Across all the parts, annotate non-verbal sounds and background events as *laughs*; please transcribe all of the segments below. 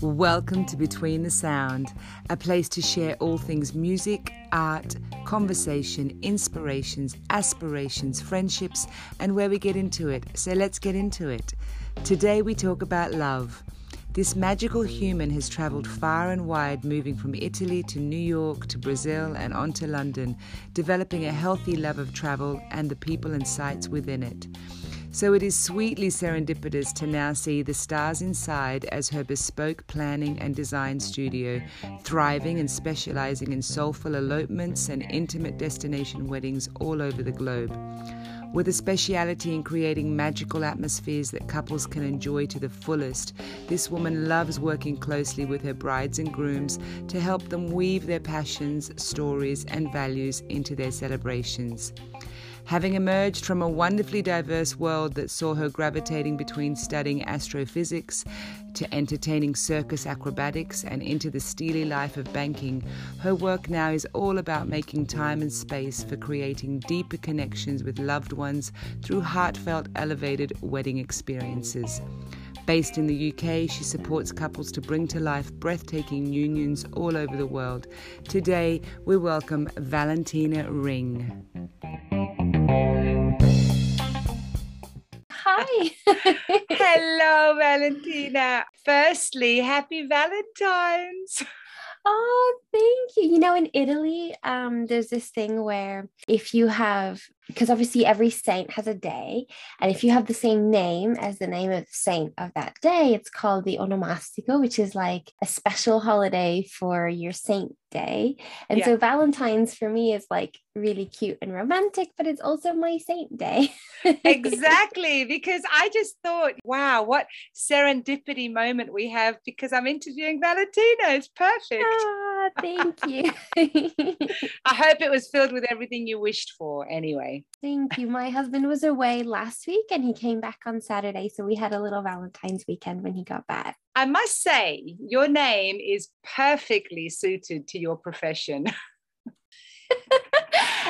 Welcome to Between the Sound, a place to share all things music, art, conversation, inspirations, aspirations, friendships, and where we get into it. So let's get into it. Today we talk about love. This magical human has travelled far and wide, moving from Italy to New York to Brazil and on to London, developing a healthy love of travel and the people and sights within it. So it is sweetly serendipitous to now see the stars inside as her bespoke planning and design studio, thriving and specializing in soulful elopements and intimate destination weddings all over the globe. With a speciality in creating magical atmospheres that couples can enjoy to the fullest, this woman loves working closely with her brides and grooms to help them weave their passions, stories, and values into their celebrations. Having emerged from a wonderfully diverse world that saw her gravitating between studying astrophysics to entertaining circus acrobatics and into the steely life of banking, her work now is all about making time and space for creating deeper connections with loved ones through heartfelt, elevated wedding experiences. Based in the UK, she supports couples to bring to life breathtaking unions all over the world. Today, we welcome Valentina Ring. Hi. *laughs* Hello, Valentina. Firstly, happy Valentine's. Oh, thank you. You know, in Italy, um, there's this thing where if you have, because obviously every saint has a day, and if you have the same name as the name of the saint of that day, it's called the onomastico, which is like a special holiday for your saint day. And yeah. so Valentine's for me is like really cute and romantic, but it's also my saint day. *laughs* exactly. Because I just thought, wow, what serendipity moment we have because I'm interviewing Valentina. It's perfect. Ah, thank you. *laughs* I hope it was filled with everything you wished for anyway. Thank you. My husband was away last week and he came back on Saturday. So we had a little Valentine's weekend when he got back. I must say, your name is perfectly suited to your profession. *laughs*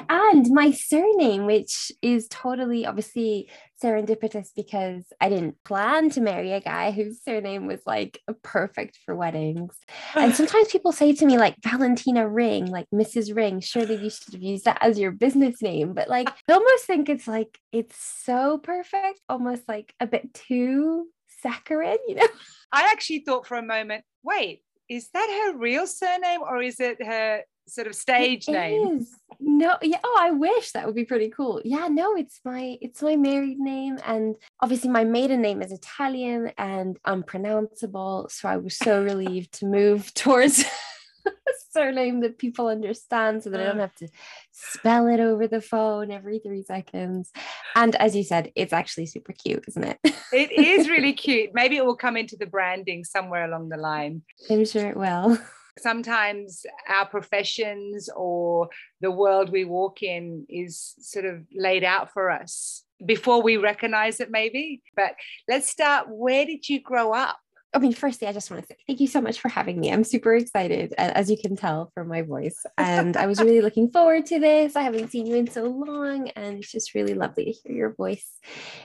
and my surname, which is totally obviously serendipitous because I didn't plan to marry a guy whose surname was like perfect for weddings. And *laughs* sometimes people say to me, like, Valentina Ring, like Mrs. Ring, surely you should have used that as your business name. But like, *laughs* I almost think it's like, it's so perfect, almost like a bit too saccharine, you know? I actually thought for a moment, wait, is that her real surname or is it her sort of stage it name? Is. No, yeah. Oh, I wish that would be pretty cool. Yeah, no, it's my it's my married name, and obviously my maiden name is Italian and unpronounceable. So I was so *laughs* relieved to move towards *laughs* a surname that people understand so that I don't have to spell it over the phone every three seconds. And as you said, it's actually super cute, isn't it? it is really *laughs* cute. Maybe it will come into the branding somewhere along the line. I'm sure it will. Sometimes our professions or the world we walk in is sort of laid out for us before we recognize it, maybe. But let's start. Where did you grow up? I mean, firstly, I just want to say thank you so much for having me. I'm super excited, as you can tell from my voice. And I was really *laughs* looking forward to this. I haven't seen you in so long, and it's just really lovely to hear your voice.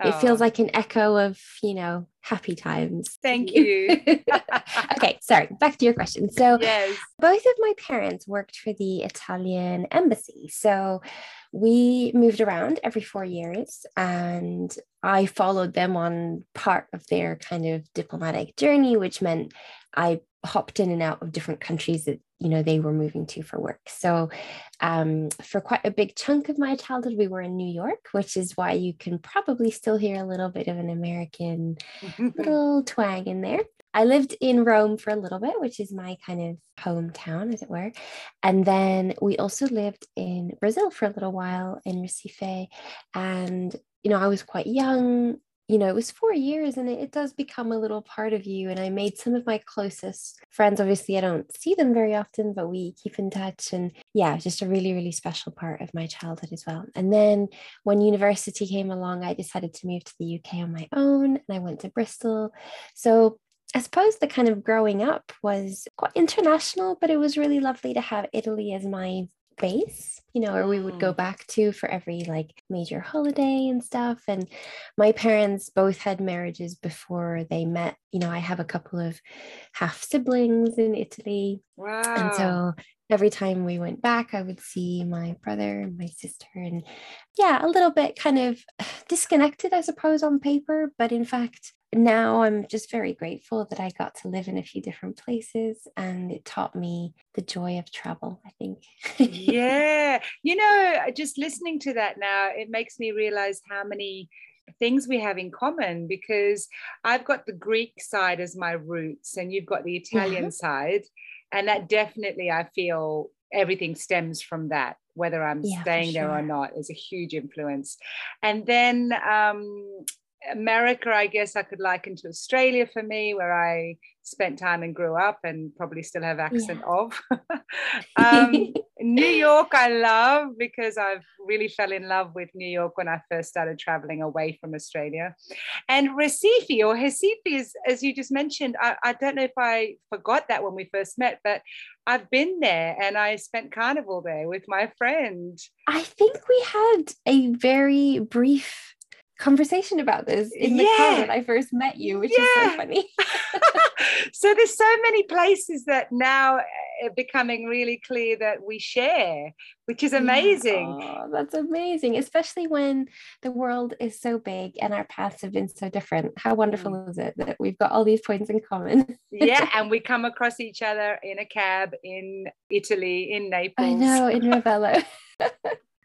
Oh. It feels like an echo of, you know, happy times. *laughs* Thank you. *laughs* okay, sorry, back to your question. So, yes. both of my parents worked for the Italian embassy. So, we moved around every four years and I followed them on part of their kind of diplomatic journey, which meant I hopped in and out of different countries that you know they were moving to for work so um, for quite a big chunk of my childhood we were in new york which is why you can probably still hear a little bit of an american *laughs* little twang in there I lived in Rome for a little bit, which is my kind of hometown, as it were. And then we also lived in Brazil for a little while in Recife. And, you know, I was quite young. You know, it was four years and it, it does become a little part of you. And I made some of my closest friends. Obviously, I don't see them very often, but we keep in touch. And yeah, just a really, really special part of my childhood as well. And then when university came along, I decided to move to the UK on my own and I went to Bristol. So I suppose the kind of growing up was quite international, but it was really lovely to have Italy as my base you know or we would go mm. back to for every like major holiday and stuff and my parents both had marriages before they met you know i have a couple of half siblings in italy wow. and so every time we went back, I would see my brother and my sister, and yeah, a little bit kind of *sighs* disconnected, I suppose, on paper. But in fact, now I'm just very grateful that I got to live in a few different places and it taught me the joy of travel, I think. *laughs* yeah. You know, just listening to that now, it makes me realize how many things we have in common because I've got the Greek side as my roots and you've got the Italian yeah. side and that definitely i feel everything stems from that whether i'm yeah, staying sure. there or not is a huge influence and then um, America, I guess I could liken to Australia for me, where I spent time and grew up and probably still have accent yeah. of. *laughs* um, New York, I love because I've really fell in love with New York when I first started traveling away from Australia. And Recife or Recife is, as you just mentioned, I, I don't know if I forgot that when we first met, but I've been there and I spent carnival there with my friend. I think we had a very brief conversation about this in the yeah. car when I first met you, which yeah. is so funny. *laughs* so there's so many places that now are becoming really clear that we share, which is amazing. Yeah. Oh, that's amazing, especially when the world is so big and our paths have been so different. How wonderful mm. is it that we've got all these points in common? yeah, *laughs* and we come across each other in a cab in Italy, in Naples. I know, in *laughs* Ravello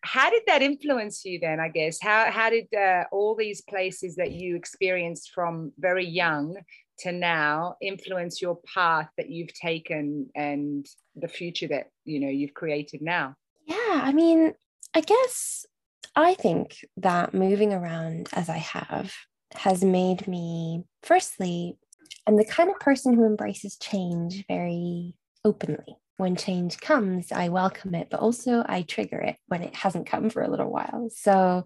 how did that influence you then i guess? How how did uh, all these places that you experienced from very young to now influence your path that you've taken and the future that you know you've created now? Yeah i mean i guess i think that moving around as i have has made me firstly i'm the kind of person who embraces change very openly when change comes, I welcome it, but also I trigger it when it hasn't come for a little while. So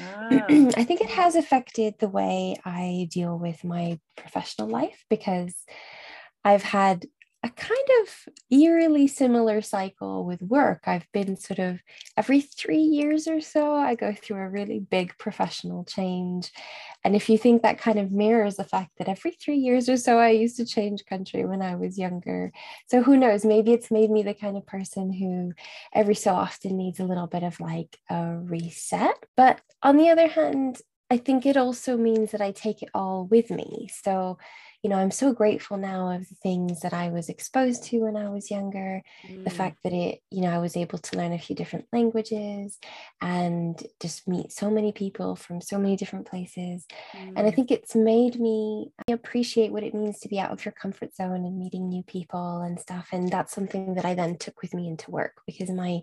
ah. *clears throat* I think it has affected the way I deal with my professional life because I've had a kind of eerily similar cycle with work. I've been sort of every three years or so, I go through a really big professional change. And if you think that kind of mirrors the fact that every three years or so, I used to change country when I was younger. So who knows? Maybe it's made me the kind of person who every so often needs a little bit of like a reset. But on the other hand, I think it also means that I take it all with me. So you know, I'm so grateful now of the things that I was exposed to when I was younger. Mm. The fact that it, you know, I was able to learn a few different languages and just meet so many people from so many different places. Mm. And I mm. think it's made me appreciate what it means to be out of your comfort zone and meeting new people and stuff. And that's something that I then took with me into work because my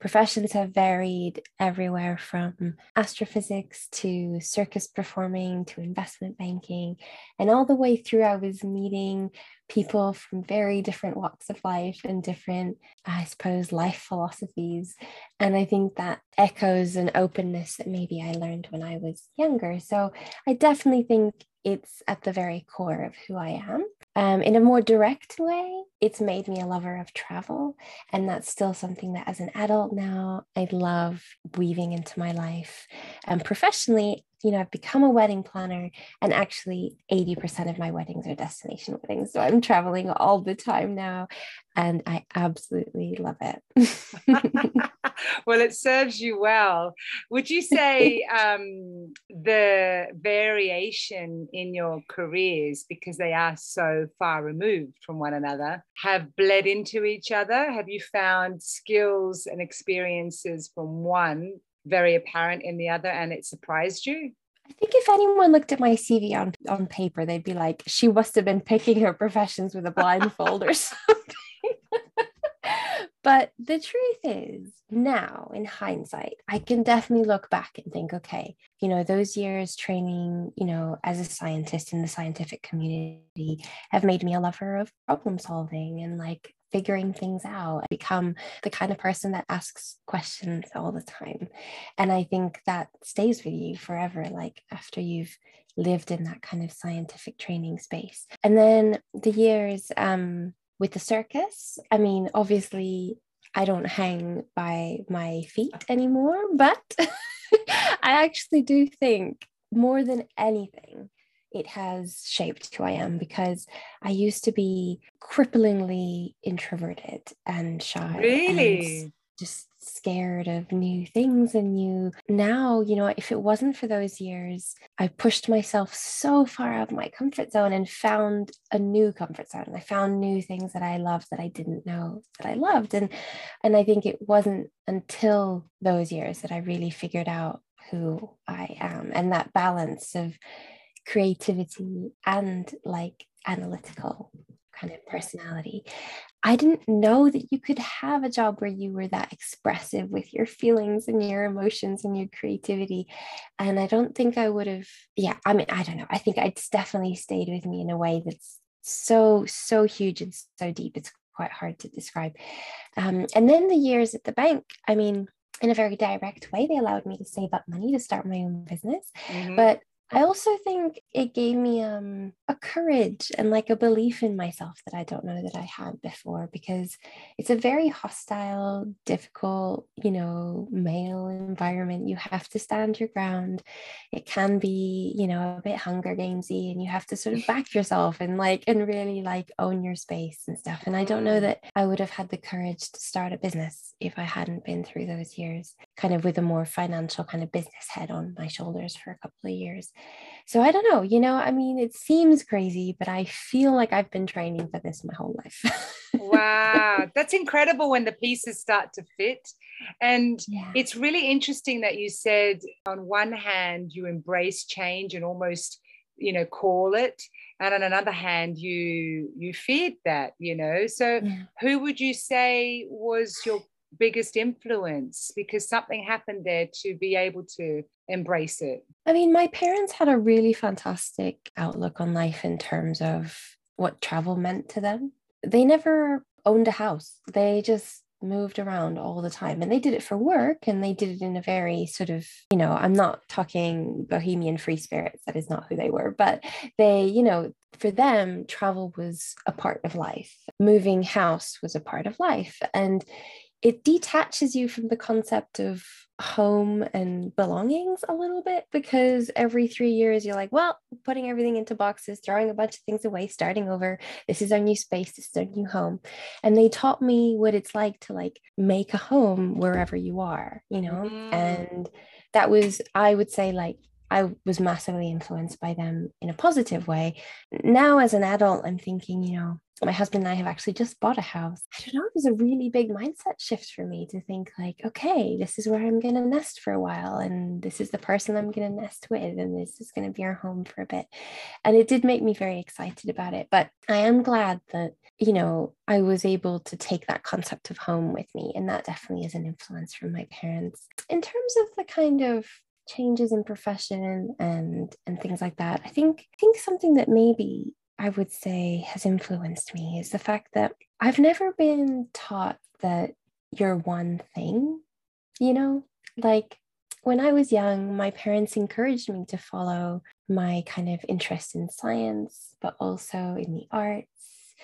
Professions have varied everywhere from astrophysics to circus performing to investment banking. And all the way through, I was meeting people from very different walks of life and different, I suppose, life philosophies. And I think that echoes an openness that maybe I learned when I was younger. So I definitely think it's at the very core of who I am. Um, in a more direct way, it's made me a lover of travel. And that's still something that, as an adult now, I love weaving into my life. And professionally, you know, I've become a wedding planner, and actually, 80% of my weddings are destination weddings. So I'm traveling all the time now, and I absolutely love it. *laughs* *laughs* well, it serves you well. Would you say um, the variation in your careers, because they are so far removed from one another, have bled into each other? Have you found skills and experiences from one very apparent in the other and it surprised you? I think if anyone looked at my CV on, on paper, they'd be like, she must have been picking her professions with a blindfold or *laughs* something. *laughs* but the truth is, now in hindsight, I can definitely look back and think, okay, you know, those years training, you know, as a scientist in the scientific community have made me a lover of problem solving and like figuring things out, I become the kind of person that asks questions all the time. And I think that stays with you forever, like after you've lived in that kind of scientific training space. And then the years um, with the circus, I mean, obviously, I don't hang by my feet anymore, but *laughs* I actually do think more than anything, it has shaped who I am because I used to be cripplingly introverted and shy. Really? And just scared of new things and new now you know if it wasn't for those years i pushed myself so far out of my comfort zone and found a new comfort zone and i found new things that i loved that i didn't know that i loved and and i think it wasn't until those years that i really figured out who i am and that balance of creativity and like analytical kind of personality. I didn't know that you could have a job where you were that expressive with your feelings and your emotions and your creativity. And I don't think I would have, yeah, I mean, I don't know. I think it's definitely stayed with me in a way that's so, so huge and so deep. It's quite hard to describe. Um, and then the years at the bank, I mean, in a very direct way, they allowed me to save up money to start my own business. Mm-hmm. But I also think it gave me um, a courage and like a belief in myself that I don't know that I had before because it's a very hostile, difficult, you know, male environment. You have to stand your ground. It can be, you know, a bit Hunger Gamesy, and you have to sort of *laughs* back yourself and like and really like own your space and stuff. And I don't know that I would have had the courage to start a business if I hadn't been through those years, kind of with a more financial kind of business head on my shoulders for a couple of years. So I don't know, you know, I mean, it seems crazy, but I feel like I've been training for this my whole life. wow, *laughs* that's incredible when the pieces start to fit. And yeah. it's really interesting that you said, on one hand, you embrace change and almost you know call it and on another hand you you feared that you know so yeah. who would you say was your biggest influence because something happened there to be able to embrace it? I mean, my parents had a really fantastic outlook on life in terms of what travel meant to them. They never owned a house, they just moved around all the time and they did it for work and they did it in a very sort of you know i'm not talking bohemian free spirits that is not who they were but they you know for them travel was a part of life moving house was a part of life and it detaches you from the concept of home and belongings a little bit because every three years you're like, well, putting everything into boxes, throwing a bunch of things away, starting over. This is our new space, this is our new home. And they taught me what it's like to like make a home wherever you are, you know? Mm. And that was, I would say, like I was massively influenced by them in a positive way. Now, as an adult, I'm thinking, you know, my husband and I have actually just bought a house. I don't know, it was a really big mindset shift for me to think, like, okay, this is where I'm going to nest for a while, and this is the person I'm going to nest with, and this is going to be our home for a bit. And it did make me very excited about it. But I am glad that, you know, I was able to take that concept of home with me. And that definitely is an influence from my parents. In terms of the kind of changes in profession and and things like that i think i think something that maybe i would say has influenced me is the fact that i've never been taught that you're one thing you know like when i was young my parents encouraged me to follow my kind of interest in science but also in the arts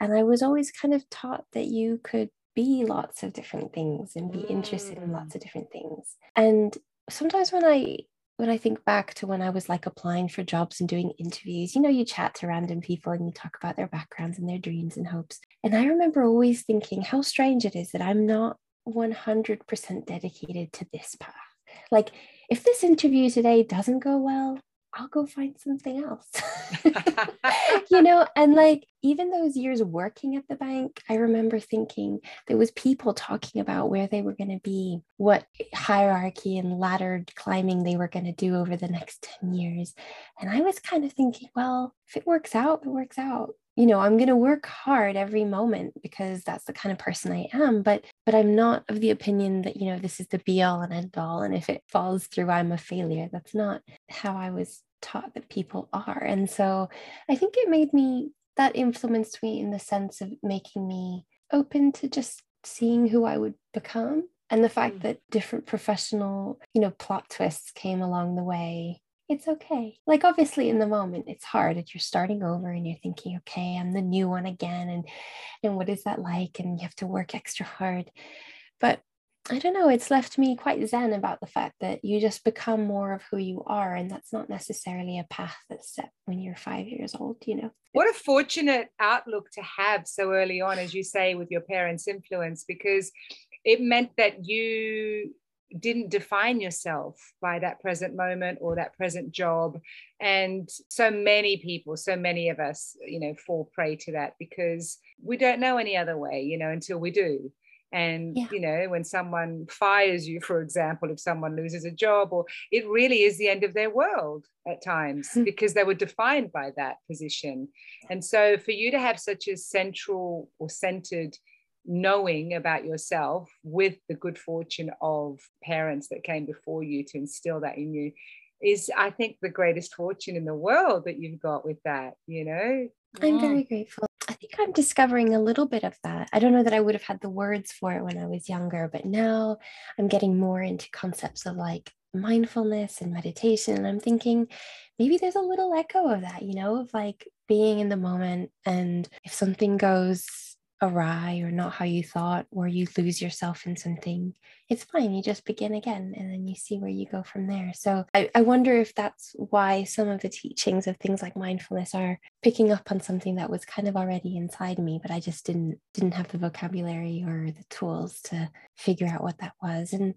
and i was always kind of taught that you could be lots of different things and be interested in lots mm. of different things. And sometimes when I when I think back to when I was like applying for jobs and doing interviews, you know, you chat to random people and you talk about their backgrounds and their dreams and hopes. And I remember always thinking how strange it is that I'm not 100% dedicated to this path. Like, if this interview today doesn't go well, I'll go find something else. *laughs* you know, and like even those years working at the bank, I remember thinking there was people talking about where they were going to be, what hierarchy and ladder climbing they were going to do over the next 10 years. And I was kind of thinking, well, if it works out, it works out you know i'm going to work hard every moment because that's the kind of person i am but but i'm not of the opinion that you know this is the be all and end all and if it falls through i'm a failure that's not how i was taught that people are and so i think it made me that influenced me in the sense of making me open to just seeing who i would become and the fact mm. that different professional you know plot twists came along the way it's okay. Like obviously in the moment it's hard if you're starting over and you're thinking, okay, I'm the new one again and and what is that like? And you have to work extra hard. But I don't know, it's left me quite zen about the fact that you just become more of who you are. And that's not necessarily a path that's set when you're five years old, you know. What a fortunate outlook to have so early on, as you say, with your parents' influence, because it meant that you didn't define yourself by that present moment or that present job and so many people so many of us you know fall prey to that because we don't know any other way you know until we do and yeah. you know when someone fires you for example if someone loses a job or it really is the end of their world at times hmm. because they were defined by that position and so for you to have such a central or centered knowing about yourself with the good fortune of parents that came before you to instill that in you is i think the greatest fortune in the world that you've got with that you know? I'm very grateful. I think i'm discovering a little bit of that. I don't know that i would have had the words for it when i was younger but now i'm getting more into concepts of like mindfulness and meditation and i'm thinking maybe there's a little echo of that you know of like being in the moment and if something goes awry or not how you thought, or you lose yourself in something, it's fine. You just begin again and then you see where you go from there. So I, I wonder if that's why some of the teachings of things like mindfulness are picking up on something that was kind of already inside me, but I just didn't didn't have the vocabulary or the tools to figure out what that was. And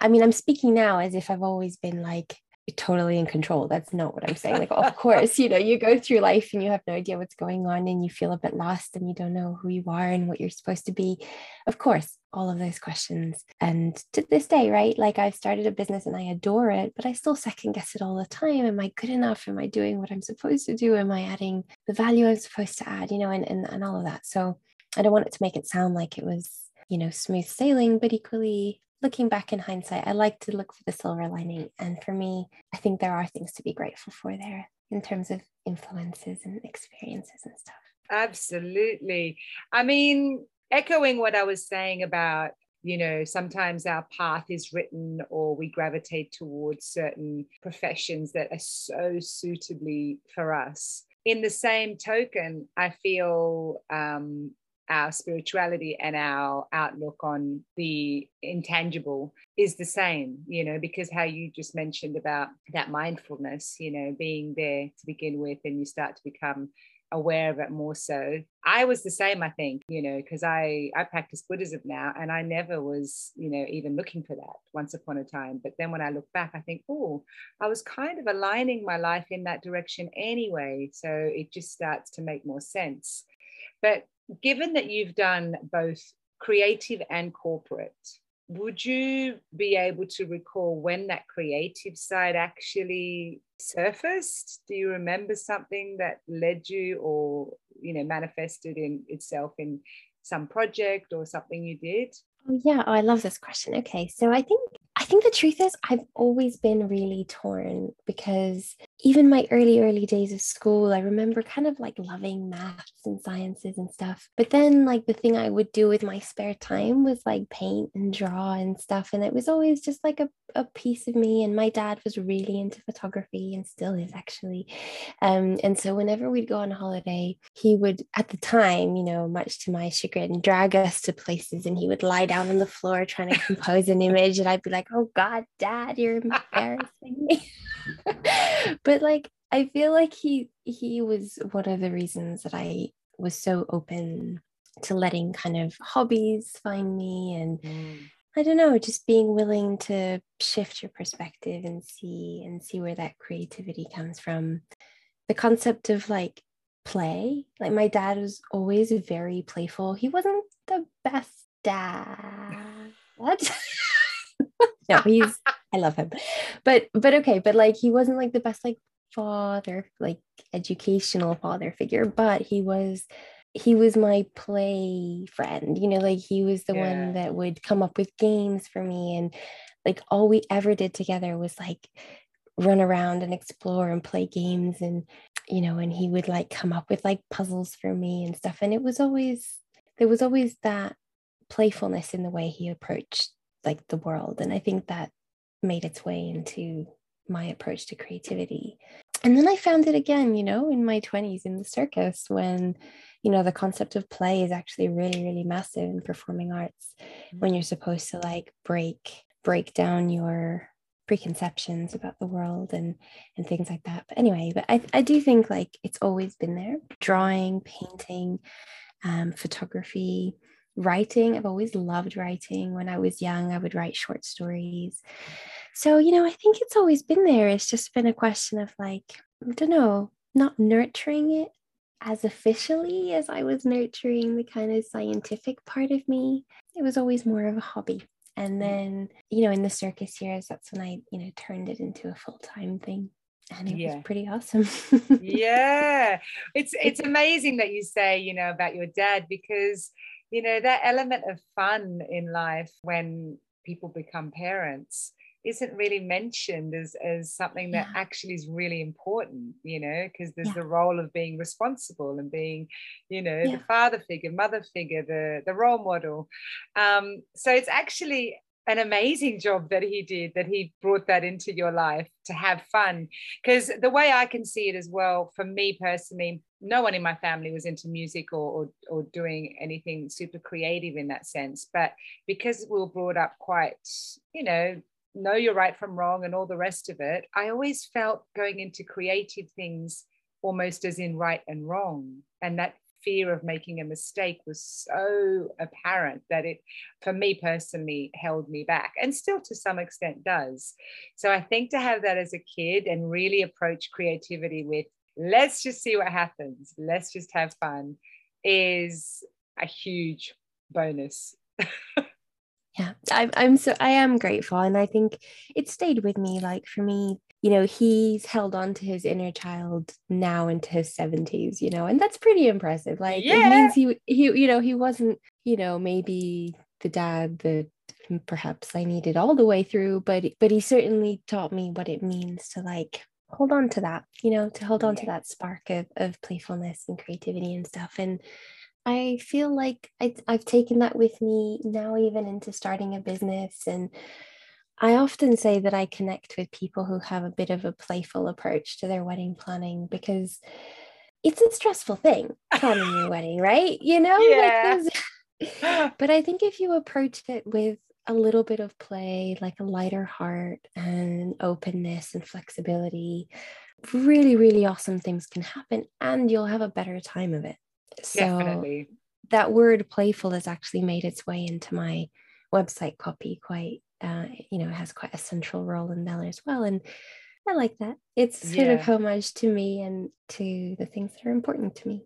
I mean, I'm speaking now as if I've always been like totally in control. That's not what I'm saying. Like, of *laughs* course, you know, you go through life and you have no idea what's going on and you feel a bit lost and you don't know who you are and what you're supposed to be. Of course, all of those questions. And to this day, right? Like I've started a business and I adore it, but I still second guess it all the time. Am I good enough? Am I doing what I'm supposed to do? Am I adding the value I'm supposed to add? You know, and and, and all of that. So I don't want it to make it sound like it was, you know, smooth sailing, but equally looking back in hindsight, I like to look for the silver lining. And for me, I think there are things to be grateful for there in terms of influences and experiences and stuff. Absolutely. I mean, echoing what I was saying about, you know, sometimes our path is written or we gravitate towards certain professions that are so suitably for us. In the same token, I feel um, our spirituality and our outlook on the intangible is the same, you know, because how you just mentioned about that mindfulness, you know, being there to begin with, and you start to become aware of it more so. I was the same i think you know because i i practice buddhism now and i never was you know even looking for that once upon a time. But then when i look back i think oh i was kind of aligning my life in that direction anyway. So it just starts to make more sense. But given that you've done both creative and corporate, would you be able to recall when that creative side actually surfaced? Do you remember something that led you or you know manifested in itself in some project or something you did? Oh yeah, oh, I love this question. Okay, so I think I think the truth is I've always been really torn because even my early, early days of school, I remember kind of like loving maths and sciences and stuff. But then, like, the thing I would do with my spare time was like paint and draw and stuff. And it was always just like a, a piece of me. And my dad was really into photography and still is actually. Um, and so, whenever we'd go on holiday, he would, at the time, you know, much to my chagrin, drag us to places and he would lie down on the floor trying to compose an image. And I'd be like, oh God, dad, you're *laughs* embarrassing me. *laughs* but like I feel like he he was one of the reasons that I was so open to letting kind of hobbies find me and mm. I don't know, just being willing to shift your perspective and see and see where that creativity comes from. The concept of like play, like my dad was always very playful. He wasn't the best dad. *laughs* *laughs* no, he's I love him. But but okay, but like he wasn't like the best like father, like educational father figure, but he was he was my play friend, you know, like he was the yeah. one that would come up with games for me and like all we ever did together was like run around and explore and play games and you know and he would like come up with like puzzles for me and stuff and it was always there was always that playfulness in the way he approached like the world. And i think that made its way into my approach to creativity. And then I found it again, you know, in my 20s in the circus when, you know, the concept of play is actually really, really massive in performing arts. When you're supposed to like break break down your preconceptions about the world and and things like that. But anyway but i, I do think like it's always been there. Drawing painting um, photography writing i've always loved writing. When i was young i would write short stories. So you know i think it's always been there. It's just been a question of like i don't know not nurturing it as officially as i was nurturing the kind of scientific part of me. It was always more of a hobby. And mm. then you know in the circus years that's when i you know turned it into a full-time thing. And it yeah. was pretty awesome. *laughs* Yeah. It's it's *laughs* amazing that you say you know about your dad because you know that element of fun in life when people become parents isn't really mentioned as, as something that yeah. actually is really important, you know, because there's yeah. the role of being responsible and being, you know, yeah. the father figure, mother figure, the, the role model. Um, so it's actually an amazing job that he did, that he brought that into your life to have fun. Because the way I can see it as well, for me personally, no one in my family was into music or, or, or doing anything super creative in that sense. But because we were brought up quite, you know, know you're right from wrong and all the rest of it, I always felt going into creative things almost as in right and wrong. And that fear of making a mistake was so apparent that it, for me personally, held me back and still to some extent does. So I think to have that as a kid and really approach creativity with, let's just see what happens, let's just have fun, is a huge bonus. *laughs* yeah I'm, I'm so i am grateful and i think it stayed with me like for me you know he's held on to his inner child now into his 70s you know and that's pretty impressive like yeah. it means he he you know he wasn't you know maybe the dad that perhaps i needed all the way through but but he certainly taught me what it means to like hold on to that you know to hold on yeah. to that spark of, of playfulness and creativity and stuff and I feel like I, I've taken that with me now, even into starting a business. And I often say that I connect with people who have a bit of a playful approach to their wedding planning because it's a stressful thing *laughs* planning your wedding, right? You know, yeah. Like *laughs* but I think if you approach it with a little bit of play, like a lighter heart and openness and flexibility, really, really awesome things can happen and you'll have a better time of it. So Definitely. that word playful has actually made its way into my website copy quite uh, you know, has quite a central role in there as well. And I like that. It's sort yeah. of homage to me and to the things that are important to me.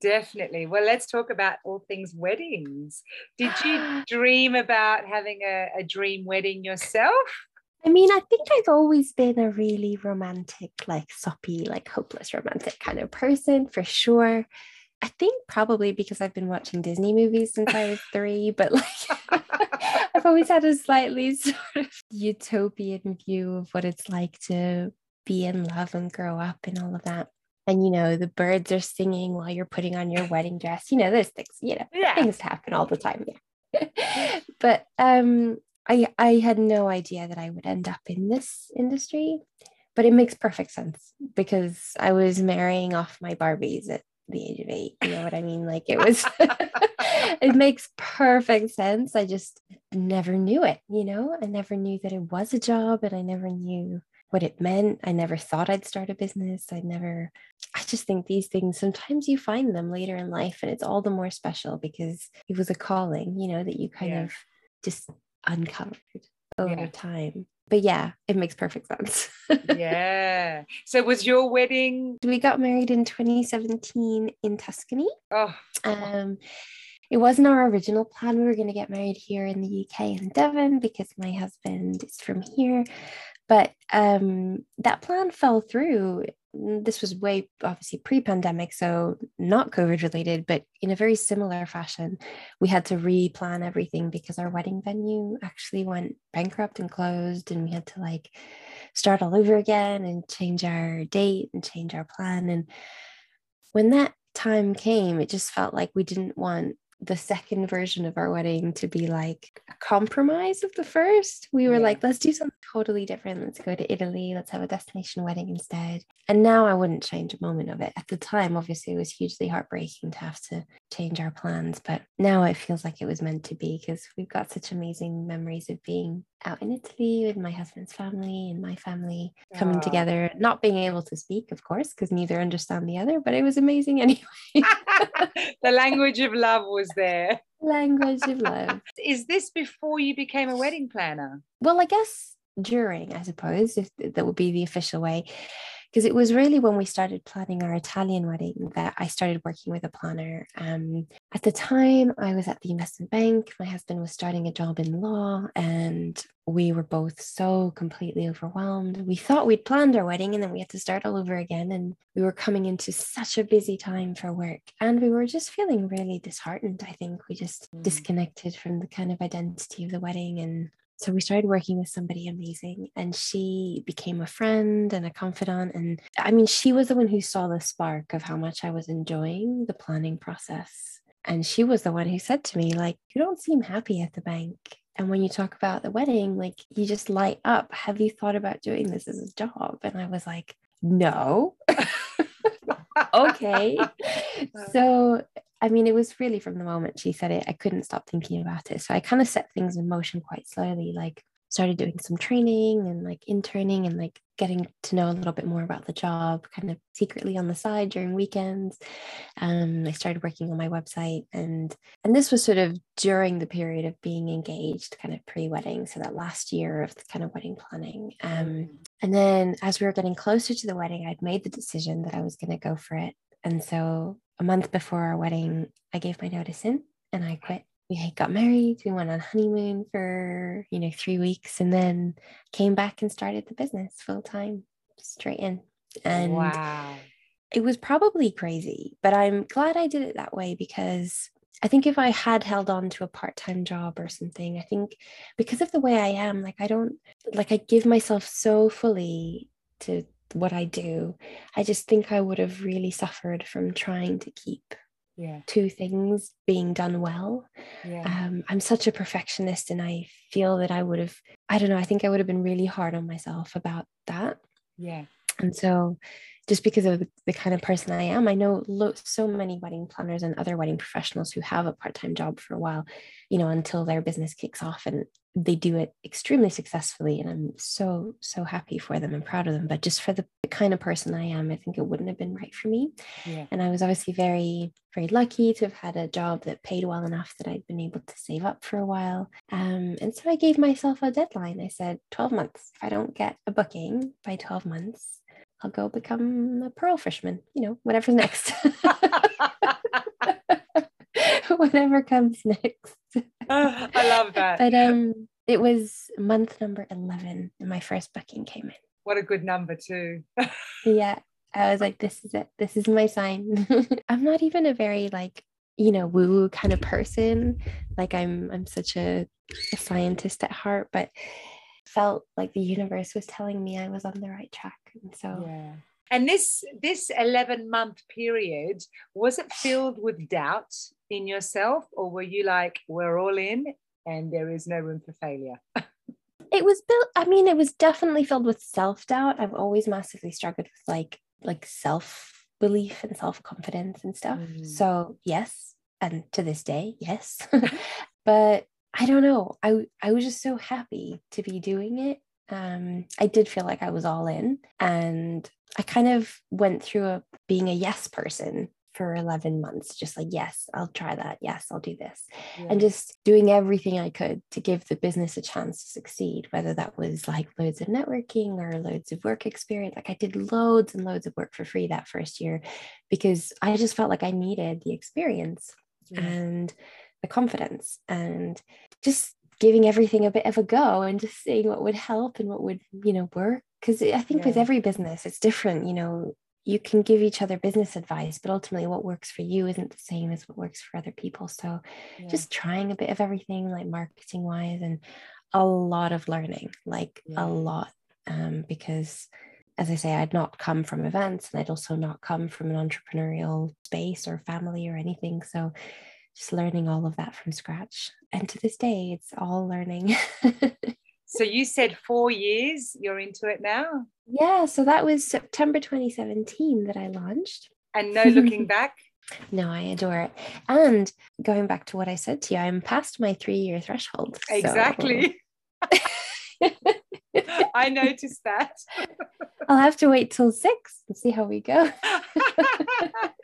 Definitely. Well, let's talk about all things weddings. Did you *gasps* dream about having a, a dream wedding yourself? I mean, I think I've always been a really romantic, like soppy, like hopeless romantic kind of person for sure. I think probably because I've been watching Disney movies since I was *laughs* three, but like *laughs* I've always had a slightly *laughs* sort of utopian view of what it's like to be in love and grow up and all of that. And you know, the birds are singing while you're putting on your wedding dress. You know, those things, you know, yeah. things happen all the time. Yeah. *laughs* but um I I had no idea that I would end up in this industry. But it makes perfect sense because I was marrying off my Barbies at the age of eight. You know what I mean? Like it was, *laughs* it makes perfect sense. I just never knew it, you know? I never knew that it was a job and I never knew what it meant. I never thought I'd start a business. I never, I just think these things, sometimes you find them later in life and it's all the more special because it was a calling, you know, that you kind yeah. of just uncovered over yeah. time but yeah, it makes perfect sense. *laughs* yeah. So was your wedding? We got married in 2017 in Tuscany. Oh. Um, it wasn't our original plan. We were going to get married here in the UK in Devon because my husband is from here. But um, that plan fell through. This was way obviously pre pandemic, so not COVID related, but in a very similar fashion. We had to replan everything because our wedding venue actually went bankrupt and closed, and we had to like start all over again and change our date and change our plan. And when that time came, it just felt like we didn't want the second version of our wedding to be like a compromise of the first. We were yeah. like, let's do something totally different. Let's go to Italy. Let's have a destination wedding instead. And now I wouldn't change a moment of it. At the time, obviously, it was hugely heartbreaking to have to change our plans. But now it feels like it was meant to be because we've got such amazing memories of being out in Italy with my husband's family and my family coming together, not being able to speak, of course, because neither understand the other, but it was amazing *laughs* anyway. *laughs* the language of love was there. *laughs* Language of love. Is this before you became a wedding planner? Well, I guess during, I suppose, if that would be the official way because it was really when we started planning our Italian wedding that I started working with a planner. Um, at the time, I was at the investment bank. My husband was starting a job in law, and we were both so completely overwhelmed. We thought we'd planned our wedding, and then we had to start all over again. And we were coming into such a busy time for work, and we were just feeling really disheartened. I think we just mm. disconnected from the kind of identity of the wedding and so we started working with somebody amazing and she became a friend and a confidant and i mean she was the one who saw the spark of how much i was enjoying the planning process. And she was the one who said to me like you don't seem happy at the bank. And when you talk about the wedding like you just light up have you thought about doing this as a job? And i was like no. *laughs* *laughs* Okay. Uh. So I mean, it was really from the moment she said it, I couldn't stop thinking about it. So I kind of set things in motion quite slowly, like started doing some training and like interning and like getting to know a little bit more about the job, kind of secretly on the side during weekends. Um, I started working on my website and and this was sort of during the period of being engaged, kind of pre-wedding. So that last year of the kind of wedding planning. Um, and then as we were getting closer to the wedding, I'd made the decision that I was going to go for it. And so a month before our wedding, I gave my notice in and I quit. We got married, we went on honeymoon for, you know, three weeks and then came back and started the business full time, straight in. And wow. it was probably crazy, but I'm glad I did it that way because I think if I had held on to a part time job or something, I think because of the way I am, like I don't, like I give myself so fully to what I do, I just think I would have really suffered from trying to keep yeah. two things being done well. Yeah. Um, I'm such a perfectionist, and I feel that I would have, I don't know, I think I would have been really hard on myself about that. Yeah. And so just because of the kind of person I am, I know lo- so many wedding planners and other wedding professionals who have a part time job for a while, you know, until their business kicks off and they do it extremely successfully. And I'm so, so happy for them and proud of them. But just for the kind of person I am, I think it wouldn't have been right for me. Yeah. And I was obviously very, very lucky to have had a job that paid well enough that I'd been able to save up for a while. Um, and so I gave myself a deadline. I said 12 months. If I don't get a booking by 12 months, I'll go become a pearl fisherman, you know, whatever's *laughs* next. *laughs* Whatever comes next. I love that. But um it was month number 11 and my first booking came in. What a good number too. *laughs* yeah. I was like, this is it. This is my sign. I'm not even a very like, you know, woo-woo kind of person. Like I'm I'm such a, a scientist at heart, but felt like the universe was telling me I was on the right track. And so yeah. And this this 11 month period, was it filled with doubt in yourself, or were you like, we're all in and there is no room for failure? *laughs* it was built, I mean, it was definitely filled with self-doubt. I've always massively struggled with like like self-belief and self-confidence and stuff. Mm. So yes, and to this day, yes. *laughs* *laughs* but I don't know. I I was just so happy to be doing it. Um, I did feel like I was all in, and I kind of went through a being a yes person for 11 months just like yes i'll try that yes i'll do this yeah. and just doing everything i could to give the business a chance to succeed whether that was like loads of networking or loads of work experience like i did loads and loads of work for free that first year because i just felt like i needed the experience yeah. and the confidence and just giving everything a bit of a go and just seeing what would help and what would you know work because i think yeah. with every business it's different you know you can give each other business advice but ultimately what works for you isn't the same as what works for other people so yeah. just trying a bit of everything like marketing wise and a lot of learning like yeah. a lot um, because as I say, I'd not come from events and I'd also not come from an entrepreneurial space or family or anything. So just learning all of that from scratch. And to this day, it's all learning. *laughs* so you said four years, you're into it now? Yeah. So that was September 2017 that I launched. And no looking *laughs* back? No, I adore it. And going back to what I said to you, I'm past my three year threshold. Exactly. *laughs* I noticed that. I'll have to wait till six and see how we go.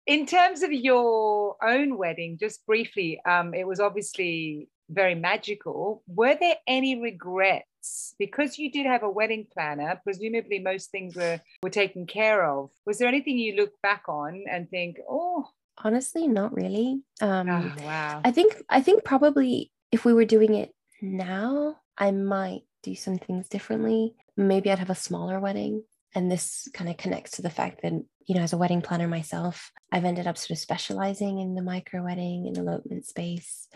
In terms of your own wedding, just briefly, um, it was obviously very magical. Were there any regrets? Because you did have a wedding planner, presumably most things were, were taken care of. Was there anything you look back on and think, oh, honestly not really um oh, wow i think i think probably if we were doing it now i might do some things differently maybe i'd have a smaller wedding and this kind of connects to the fact that you know as a wedding planner myself i've ended up sort of specializing in the micro wedding and elopement space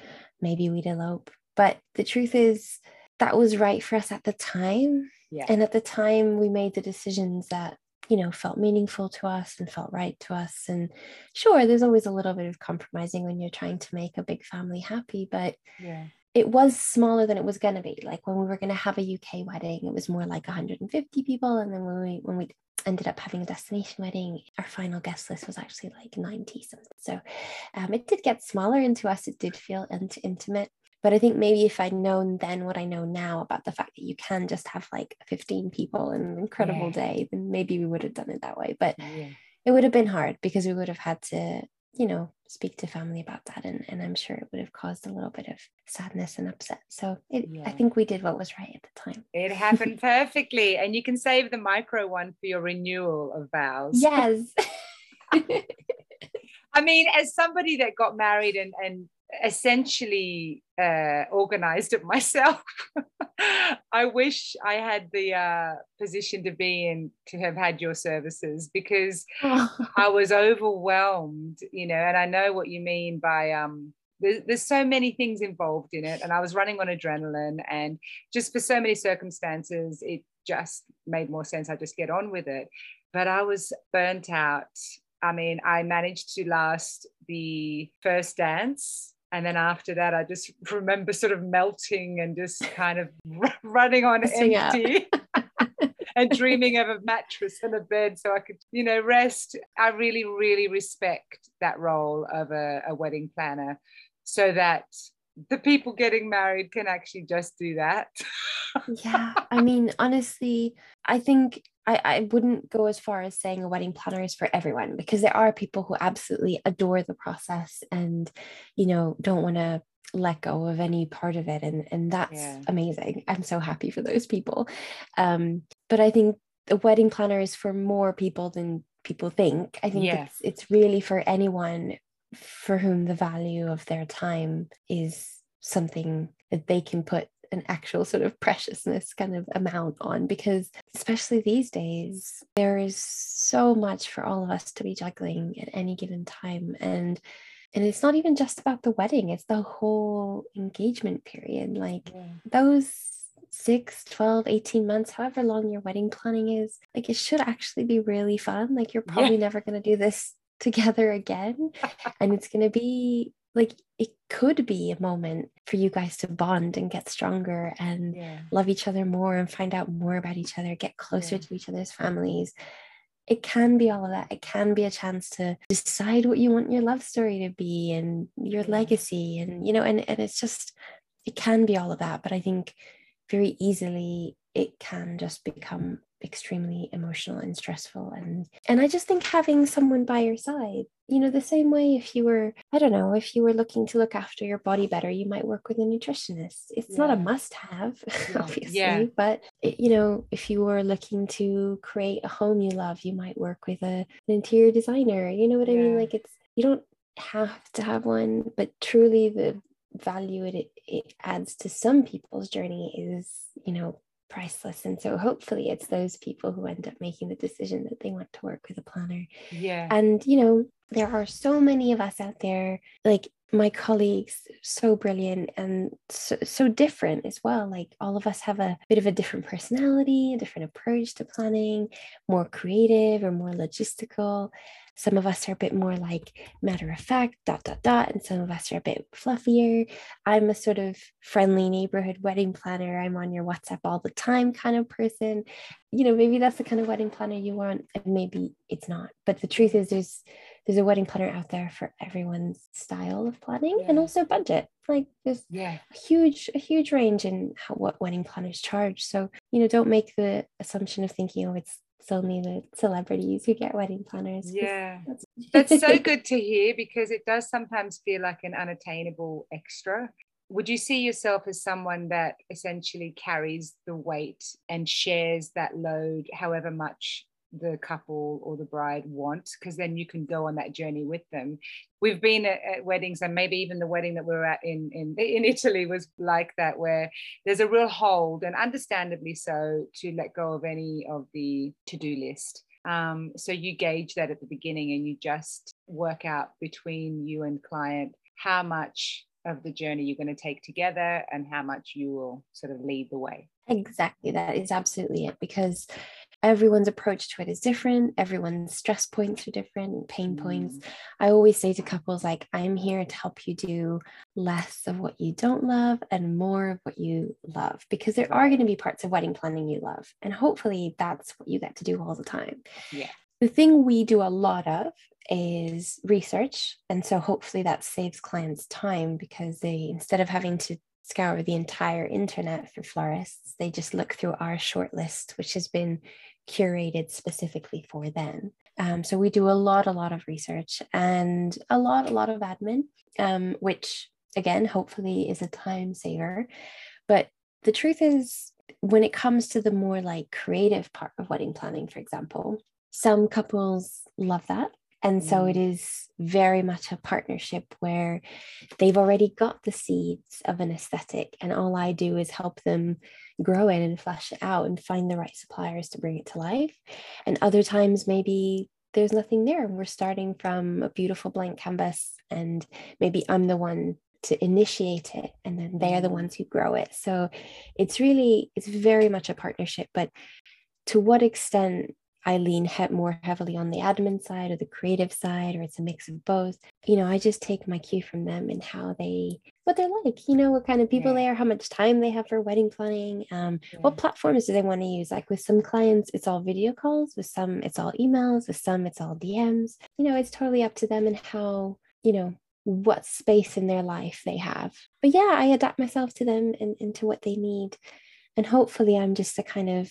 maybe we'd elope. But the truth is that was right for us at the time. Yeah. and at the time we made the decisions that you know felt meaningful to us and felt right to us. And sure there's always a little bit of compromising when you're trying to make a big family happy but yeah it was smaller than it was going to be like when we were going to have a uk wedding it was more like 150 people and then when we when we ended up having a destination wedding our final guest list was actually like 90 something so um, it did get smaller and to us it did feel int- intimate but I think maybe if I'd known then what I know now about the fact that you can just have like 15 people in an incredible yeah. day, then maybe we would have done it that way. But yeah. it would have been hard because we would have had to, you know, speak to family about that. And, and I'm sure it would have caused a little bit of sadness and upset. So it, yeah. I think we did what was right at the time. It happened *laughs* perfectly. and you can save the micro one for your renewal of vows. Yes. *laughs* I mean, as somebody that got married and, and essentially uh, organized it *laughs* myself. I wish I had the uh, position to be in to have had your services because *laughs* I was overwhelmed, you know, and I know what you mean by um, there's, there's so many things involved in it. And I was running on adrenaline, and just for so many circumstances, it just made more sense. I just get on with it. But I was burnt out. I mean, I managed to last the first dance and then after that i just remember sort of melting and just kind of running on empty *laughs* and dreaming of a mattress and a bed so i could you know rest. I really really respect that role of a, a wedding planner so that the people getting married can actually just do that *laughs* yeah i mean honestly i think I, I wouldn't go as far as saying a wedding planner is for everyone because there are people who absolutely adore the process and you know don't want to let go of any part of it and and that's yeah. amazing i'm so happy for those people um but i think a wedding planner is for more people than people think i think yeah. it's it's really for anyone for whom the value of their time is something that they can put an actual sort of preciousness kind of amount on because especially these days there is so much for all of us to be juggling at any given time and and it's not even just about the wedding it's the whole engagement period like yeah. those 6 12 18 months however long your wedding planning is like it should actually be really fun like you're probably yeah. never going to do this together again *laughs* and it's going to be like it could be a moment for you guys to bond and get stronger and yeah. love each other more and find out more about each other, get closer yeah. to each other's families. It can be all of that. It can be a chance to decide what you want your love story to be and your legacy. And, you know, and, and it's just, it can be all of that. But I think very easily it can just become extremely emotional and stressful and and i just think having someone by your side you know the same way if you were i don't know if you were looking to look after your body better you might work with a nutritionist it's yeah. not a must have *laughs* yeah. obviously yeah. but it, you know if you were looking to create a home you love you might work with a, an interior designer you know what i mean like it's you don't have to have one but truly the value it, it adds to some people's journey is you know priceless. And so hopefully it's those people who end up making the decision that they want to work with a planner. Yeah. And, you know, there are so many of us out there, like my colleagues, so brilliant and so, so different as well. Like all of us have a bit of a different personality, a different approach to planning, more creative or more logistical. Some of us are a bit more like matter of fact, dot, dot, dot. And some of us are a bit fluffier. I'm a sort of friendly neighborhood wedding planner. I'm on your WhatsApp all the time kind of person. You know, maybe that's the kind of wedding planner you want, and maybe it's not. But the truth is, there's there's a wedding planner out there for everyone's style of planning yeah. and also budget like there's yeah. a huge a huge range in how, what wedding planners charge so you know don't make the assumption of thinking oh it's it's only the celebrities who get wedding planners yeah. that's, *laughs* that's so good to hear because it does sometimes feel like an unattainable extra. Would you see yourself as someone that essentially carries the weight and shares that load however much the couple or the bride want because then you can go on that journey with them. We've been at, at, weddings and maybe even the wedding that we were at in, in *laughs* in italy was like that where there's a real hold and understandably so to let go of any of the to-do list. Um, so you gauge that at the beginning and you just work out between you and client how much of the journey you're going to take together and how much you will sort of lead the way. Exactly that is absolutely it because everyone's approach to it is different everyone's stress points are different pain points. Mm. i always say to couples like i'm here to help you do less of what you don't love and more of what you love because there are going to be parts of wedding planning you love and hopefully that's what you get to do all the time. Yeah. The thing we do a lot of is research and so hopefully that saves clients time because they instead of having to scour the entire internet for florists they just look through our shortlist which has been curated specifically for them. Um, so we do a lot, a lot of research and a lot, a lot of admin, um, which again, hopefully is a time saver. But the truth is, when it comes to the more like creative part of wedding planning, for example, some couples love that and so it mm. very much a partnership where they've already got the seeds of an aesthetic, and all I do is help them grow it and flesh it out and find the right suppliers to bring it to life. And other times, maybe there's nothing there. We're starting from a beautiful blank canvas, and maybe I'm the one to initiate it and then they're the mm. ones who grow it so it's really it's very much a partnership but to what extent I lean he- more heavily on the admin side or the creative side, or it's a mix of both. You know, I just take my cue from them and how they, what they're like, you know, what kind of people yeah. they are, how much time they have for wedding planning, um, yeah. what platforms do they want to use. Like with some clients, it's all video calls, with some, it's all emails, with some, it's all DMs. You know, it's totally up to them and how, you know, what space in their life they have. But yeah, I adapt myself to them and, and to what they need. And hopefully, I'm just a kind of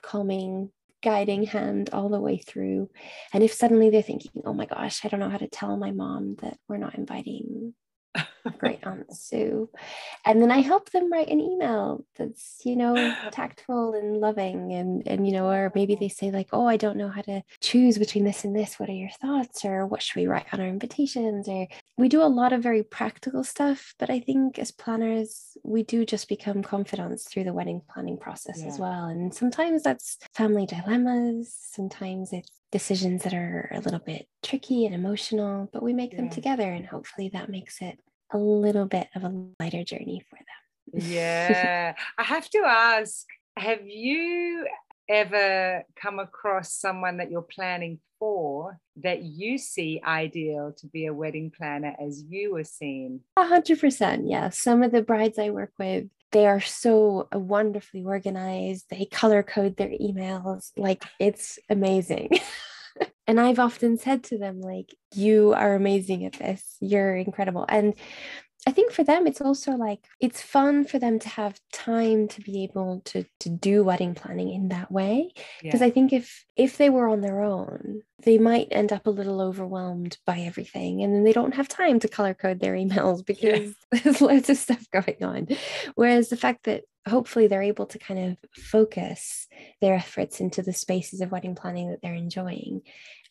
calming guiding hand all the way through. And if suddenly they're thinking, oh my gosh, I don't know how to tell my mom that we're not inviting great aunt Sue. And then I help them write an email that's, you know, *laughs* tactful and loving. And, and, you know, or maybe they say, like, oh, I don't know how to choose between this and this. What are your thoughts? Or what should we write on our invitations? Or we do a lot of very practical stuff. But I think as planners, we do just become confidants through the wedding planning process yeah. as well. And sometimes that's family dilemmas. Sometimes it's decisions that are a little bit tricky and emotional, but we make yeah. them together and hopefully that makes it a little bit of a lighter journey for them. *laughs* yeah. I have to ask have you ever come across someone that you're planning for that you see ideal to be a wedding planner as you were seen? A hundred percent. Yeah. Some of the brides I work with, they are so uh, wonderfully organized. They color code their emails. Like it's amazing. *laughs* and I've often said to them, like, you are amazing at this. You're incredible. And I think for them, it's also like it's fun for them to have time to be able to to do wedding planning in that way. Because yeah. I think if if they were on their own, they might end up a little overwhelmed by everything, and then they don't have time to color code their emails *laughs* because yeah. there's loads of stuff going on. Whereas the fact that hopefully they're able to kind of focus their efforts into the spaces of wedding planning that they're enjoying.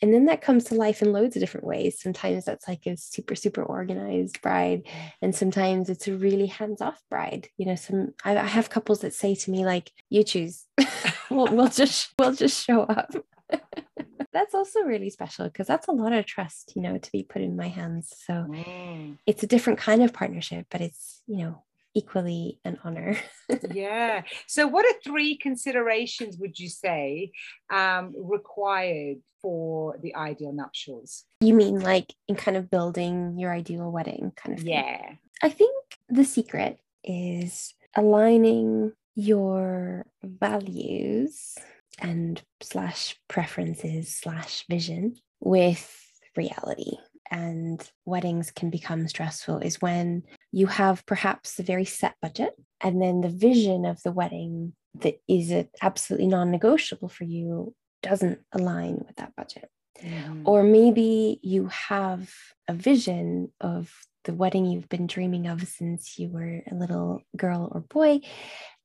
And then that comes to life in loads of different ways. Sometimes that's like a super super organized bride and sometimes it's a really hands-off bride. You know some i, I have couples that say to me like you choose. *laughs* We'll, we'll just we'll just show up *laughs* that's also really special because that's a lot of trust you know to be put in my hands so mm. it's a different kind of partnership but it's you know equally an honor. *laughs* yeah. So, what are three considerations would you say um, required for the ideal nuptials? You mean like in kind of building your ideal wedding kind of thing? Yeah. I think the secret is aligning your values and slash preferences slash vision with reality and weddings can become stressful is when you have perhaps a very set budget and then the vision of the wedding that is absolutely non-negotiable for you doesn't align with that budget mm. or maybe you have a vision of the wedding you've been dreaming of since you were a little girl or boy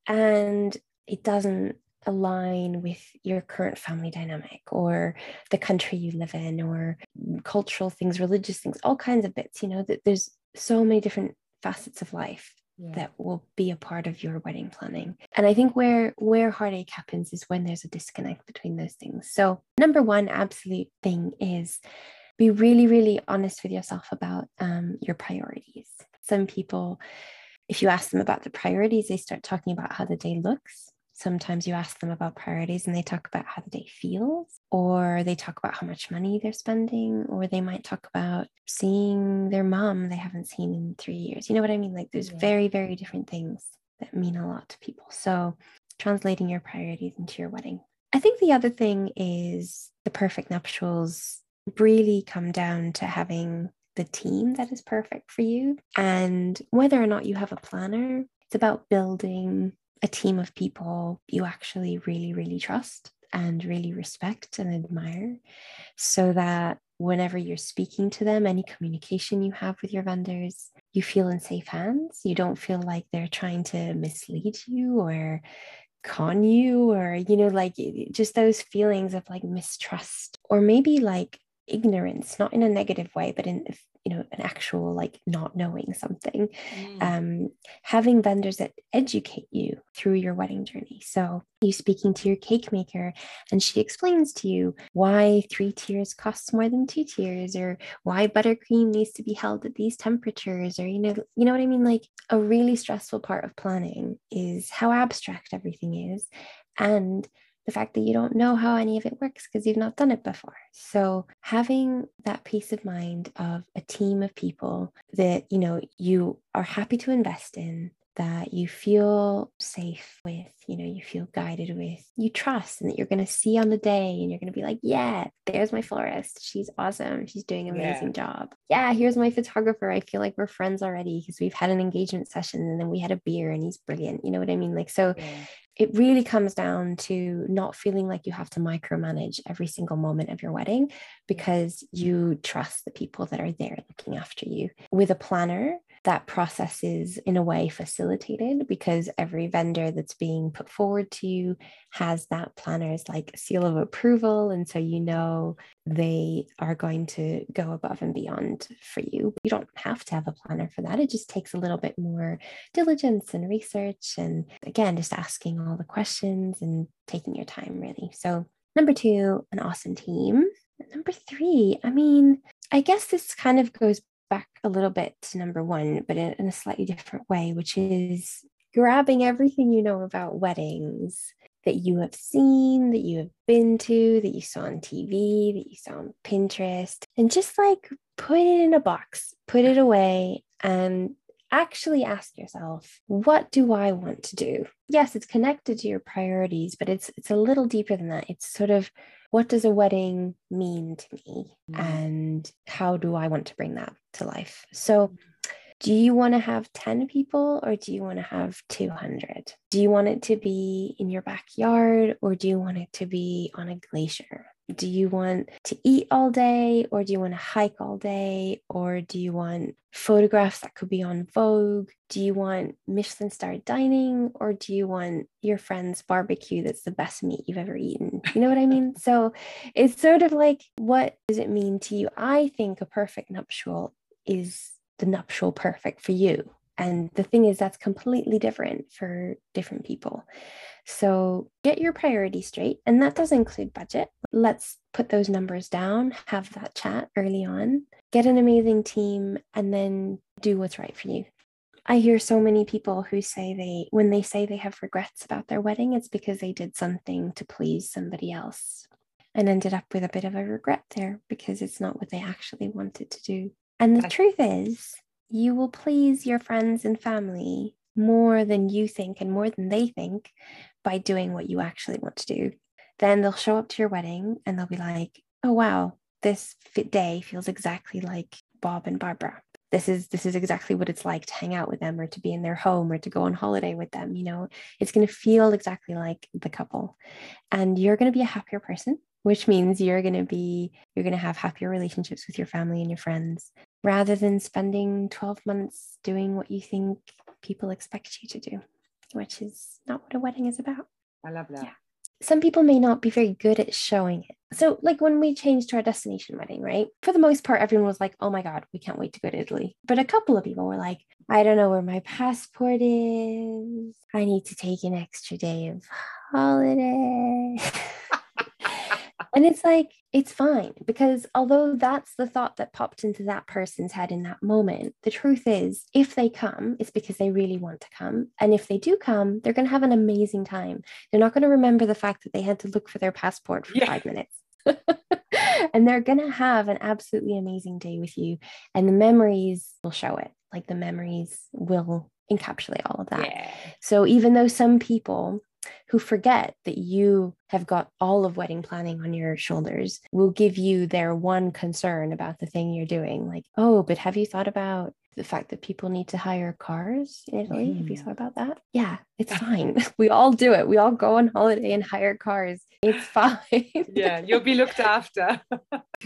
and it doesn't align with your current family dynamic or the country you live in or cultural things religious things all kinds of bits you know that there's so many different facets of life yeah. that will be a part of your wedding planning. And i think where where heartache happens is when there's a disconnect between those things. So number one absolute thing is be really really honest with yourself about um, your priorities. Some people if you ask them about the priorities they start talking about how the day looks sometimes you ask them about priorities and they talk about how the day feels, or they talk about how much money they're spending, or they might talk about seeing their mom they haven't seen in three years. You know what I mean? Like there's yeah. very, very different things that mean a lot to people. So translating your priorities into your wedding. I think the other thing is the perfect nuptials really come down to having the team that is perfect for you. And whether or not you have a planner, it's about building a team of people you actually really, really trust and really respect and admire so that whenever you're speaking to them, any communication you have with your vendors, you feel in safe hands. You don't feel like they're trying to mislead you or con you or, you know, like just those feelings of like mistrust or maybe like ignorance, not in a negative way, but in you know an actual like not knowing something. Mm. um, having vendors that educate you through your wedding journey. So you speaking to your cake maker and she explains to you why three tiers costs more than two tiers or why buttercream needs to be held at these temperatures or you know you know what i mean? Like a really stressful part of planning is how abstract everything is and the fact that you don't know how any of it works because you've not done it before. So having that peace of mind of a team of people that you know you are happy to invest in that you feel safe with, you know, you feel guided with, you trust, and that you're going to see on the day and you're going to be like, yeah, there's my florist. She's awesome. She's doing an amazing yeah. job. Yeah, here's my photographer. I feel like we're friends already because we've had an engagement session and then we had a beer and he's brilliant. You know what I mean? Like, so yeah it really comes down to not feeling like you have to micromanage every single moment of your wedding because you trust the people that are there looking after you. With a planner, that process is in a way facilitated because every vendor that's being put forward to you has that planner's like seal of approval and so you know they are going to go above and beyond for you. You don't have to have a planner for that. It just takes a little bit more diligence and research and again just asking all the questions and taking your time really. So number two an awesome team. Number three i mean I guess this kind of goes back a little bit to number one, but in, in a slightly different way, which is grabbing everything you know about weddings that you have seen, that you have been to, that you saw on TV, that you saw on Pinterest, and just like put it in a box, put it away, and actually ask yourself, what do I want to do? Yes, it's connected to your priorities, but it's it's a little deeper than that. It's sort of what does a wedding mean to me mm. and how do I want to bring that to life? So do you want to have 10 people or do you want to have 200? Do you want it to be in your backyard or do you want it to be on a glacier? Do you want to eat all day or do you want to hike all day or do you want photographs that could be on Vogue? Do you want Michelin star dining or do you want your friend's barbecue that's the best meat you've ever eaten? You know what I *laughs* mean? So it's sort of like, what does it mean to you? I think a perfect nuptial is the nuptial perfect for you. And the thing is, that's completely different for different people. So get your priorities straight. And that does include budget. Let's put those numbers down, have that chat early on, get an amazing team, and then do what's right for you. I hear so many people who say they, when they say they have regrets about their wedding, it's because they did something to please somebody else and ended up with a bit of a regret there because it's not what they actually wanted to do. And the truth is, you will please your friends and family more than you think and more than they think by doing what you actually want to do. Then they'll show up to your wedding and they'll be like, oh, wow, this day feels exactly like Bob and Barbara. This is this is exactly what it's like to hang out with them or to be in their home or to go on holiday with them you know? It's going to feel exactly like the couple. And you're going to be a happier person which means you're going to be you're going to have happier relationships with your family and your friends rather than spending 12 months doing what you think people expect you to do which is not what a wedding is about i love that yeah some people may not be very good at showing it. So, like when we changed to our destination wedding, right? For the most part, everyone was like, oh my God, we can't wait to go to Italy. But a couple of people were like, I don't know where my passport is. I need to take an extra day of holiday. *laughs* And it's like, it's fine because although that's the thought that popped into that person's head in that moment, the truth is, if they come, it's because they really want to come. And if they do come, they're going to have an amazing time. They're not going to remember the fact that they had to look for their passport for yeah. five minutes. *laughs* and they're going to have an absolutely amazing day with you. And the memories will show it. Like the memories will encapsulate all of that. Yeah. So even though some people who forget that you have got all of wedding planning on your shoulders will give you their one concern about the thing you're doing. Like, oh, but have you thought about the fact that people need to hire cars in Italy. Mm. Have you mm. thought about that? Yeah, it's *laughs* fine. *laughs* we all do it. We all go on holiday and hire cars. It's *laughs* fine. yeah, you'll be looked after.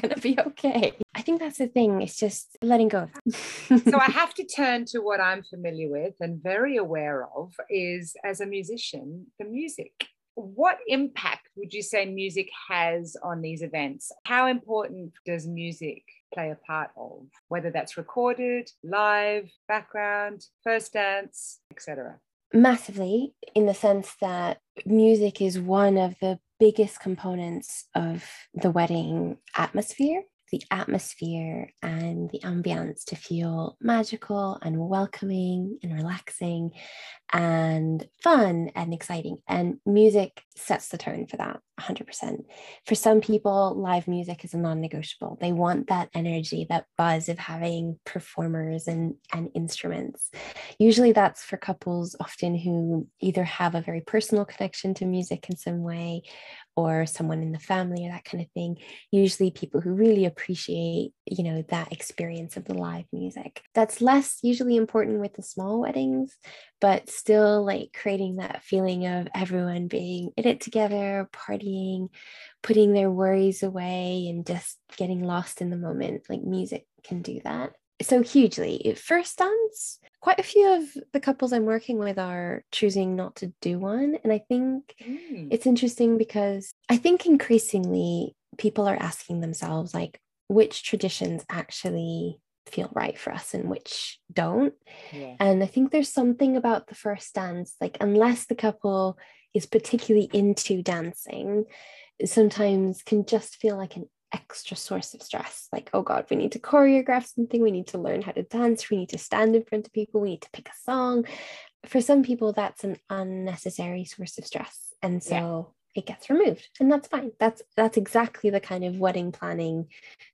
gonna be okay. I think that's the thing. It's just letting go. so I *laughs* have to turn to what I'm familiar with and very aware of is as a musician, the music. What impact would you say music has on these events? How important does music play a part of, whether that's recorded, live, background, first dance, etc. Massively, in the sense that music is one of the biggest components of the wedding atmosphere the atmosphere and the ambience to feel magical and welcoming and relaxing and fun and exciting. And music sets the tone for that 100%. For some people, live music is a non negotiable. They want that energy, that buzz of having performers and, and instruments. Usually, that's for couples often who either have a very personal connection to music in some way or someone in the family or that kind of thing usually people who really appreciate you know that experience of the live music that's less usually important with the small weddings but still like creating that feeling of everyone being in it together partying putting their worries away and just getting lost in the moment like music can do that so hugely first dance quite a few of the couples I'm working with are choosing not to do one. And I think mm. it's interesting because I think increasingly people are asking themselves, like, which traditions actually feel right for us and which don't. Yeah. And I think there's something about the first dance, like, unless the couple is particularly into dancing, sometimes can just feel like an extra source of stress. Like, oh God, we need to choreograph something, we need to learn how to dance, we need to stand in front of people, we need to pick a song. For some people, that's an unnecessary source of stress. And so it gets removed and that's fine. That's that's exactly the kind of wedding planning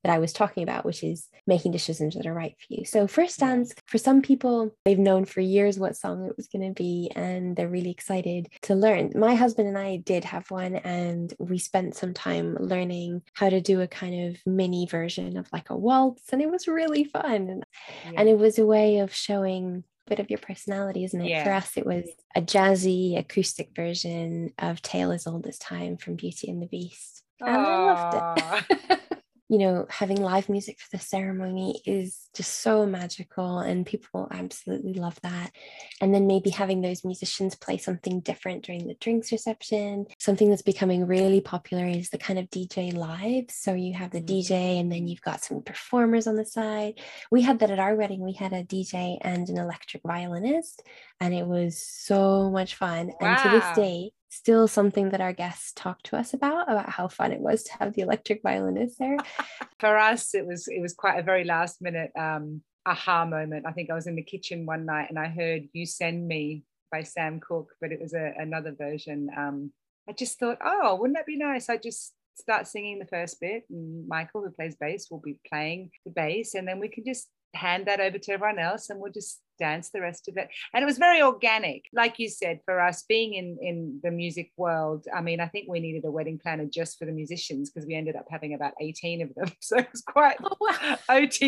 that i was talking about which is making decisions that are right for you. So first dance for some people they've known for years what song it was going to be and they're really excited to learn. My husband and i did have one and we spent some time learning how to do a kind of mini version of like a waltz and it was really fun. Yeah. and it was a way of showing bit of your personality, isn't it? Yeah. For us, it was a jazzy acoustic version of Tale as Old as Time from Beauty and the Beast. And Aww. I loved it. *laughs* you know, having live music for the ceremony is just so magical, and people absolutely love that. And then maybe having those musicians play something different during the drinks reception. Something that's becoming really popular is the kind of DJ live. So you have the DJ, mm-hmm. and then you've got some performers on the side. We had that at our wedding. We had a DJ and an electric violinist, and it was so much fun. Wow. And to this day, still something that our guests talk to us about about how fun it was to have the electric violinist there *laughs* for us it was it was quite a very last minute um aha moment. I think I was in the kitchen one night and I heard You Send Me by Sam Cooke, but it was a, another version. Um, I just thought, oh, wouldn't that be nice? I just start singing the first bit and Michael, who plays bass, will be playing the bass and then we can just hand that over to everyone else and we'll just dance the rest of it. And it was very organic. Like you said for us being in in the music world i mean i think we needed a wedding planner just for the musicians because we ended up having about 18 of them. *laughs* So it was quite oh, wow. *laughs* ott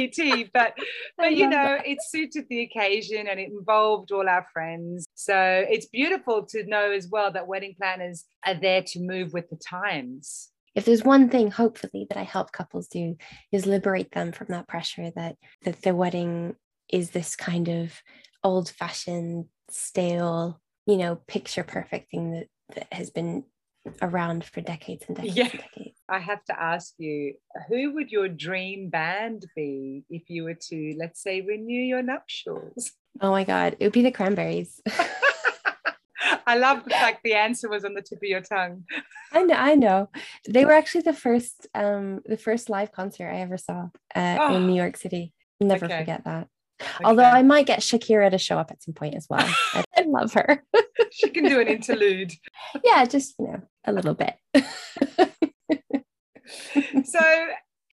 but *laughs* but you know that. it suited the occasion and it involved all our friends. So it's beautiful to know as well that wedding planners are there to move with the times. If there's one thing hopefully that i help couples do is liberate them from that pressure that that the wedding is this kind of old fashioned stale you know picture perfect thing that, that has been around for decades and decades, yeah. and decades. I have to ask you, who would your dream band be if you were to, let's say, renew your nuptials? Oh my God, it would be the Cranberries. *laughs* *laughs* I love the fact the answer was on the tip of your tongue. *laughs* I know, I know. They were actually the first, um, the first live concert I ever saw uh, oh. in New York City. Never okay. forget that. Okay. Although I might get Shakira to show up at some point as well. I, *laughs* I love her. she can do an interlude. *laughs* Yeah, just you know, a little bit. *laughs* so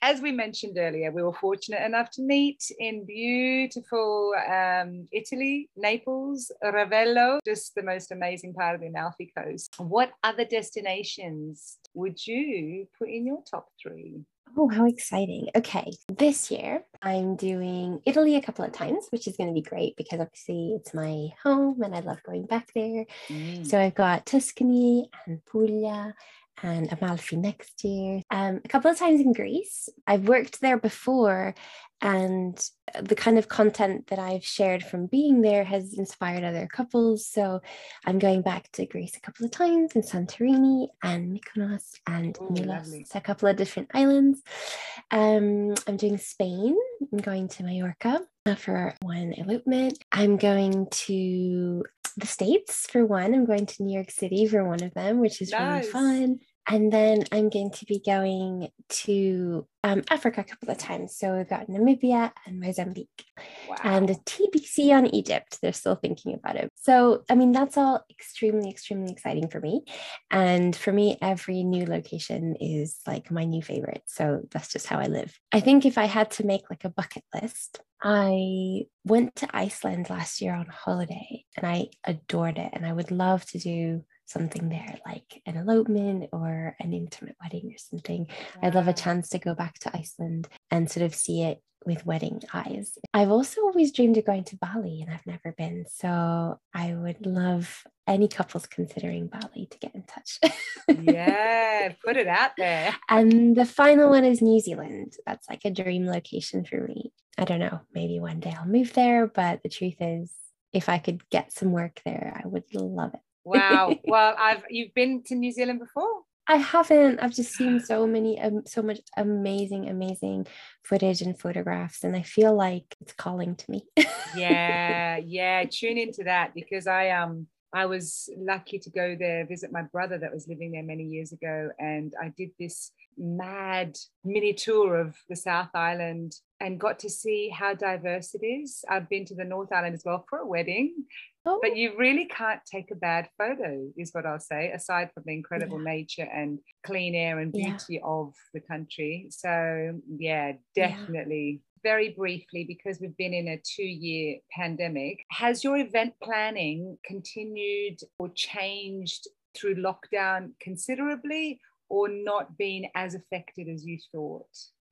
as we mentioned earlier, we were fortunate enough to meet in beautiful um, Italy, Naples, Ravello, just the most amazing part of the Amalfi Coast. What other destinations would you put in your top three? Oh, how exciting. Okay. This year, I'm doing Italy a couple of times, which is going to be great because obviously it's my home and I love going back there. Mm. So I've got Tuscany and Puglia and Amalfi next year. Um, a couple of times in Greece. I've worked there before, and the kind of content that I've shared from being there has inspired other couples. So I'm going back to Greece a couple of times in Santorini and Mykonos and Ooh, Milos, a couple of different islands. Um, I'm doing Spain. I'm going to Mallorca for one elopement. I'm going to the States for one. I'm going to New York City for one of them, which is nice. really fun. And then I'm going to be going to um, Africa a couple of times. So we've got Namibia and Mozambique wow. and a TBC on Egypt. They're still thinking about it. So, I mean, that's all extremely, extremely exciting for me. And for me, every new location is like my new favorite. So that's just how I live. I think if I had to make like a bucket list, I went to Iceland last year on holiday and I adored it. And I would love to do something there, like an elopement or an intimate wedding or something. I'd love a chance to go back to Iceland and sort of see it with wedding eyes. I've also always dreamed of going to Bali and I've never been. So I would love any couples considering Bali to get in touch. *laughs* yeah, put it out there. And the final one is New Zealand. That's like a dream location for me. I don't know, maybe one day I'll move there, but the truth is, if I could get some work there, I would love it. Wow. *laughs* well, I've you've been to New Zealand before? I haven't. I've just seen *gasps* so many, um, so much amazing, amazing footage and photographs, and I feel like it's calling to me. *laughs* yeah, yeah. Tune into that because I um I was lucky to go there visit my brother that was living there many years ago, and I did this mad mini tour of the South Island and got to see how diverse it is. I've been to the North Island as well for a wedding, Oh. But you really can't take a bad photo, is what I'll say, aside from the incredible yeah. nature and clean air and beauty yeah. of the country. So, yeah, definitely. Yeah. Very briefly, because we've been in a two year pandemic, has your event planning continued or changed through lockdown considerably or not been as affected as you thought?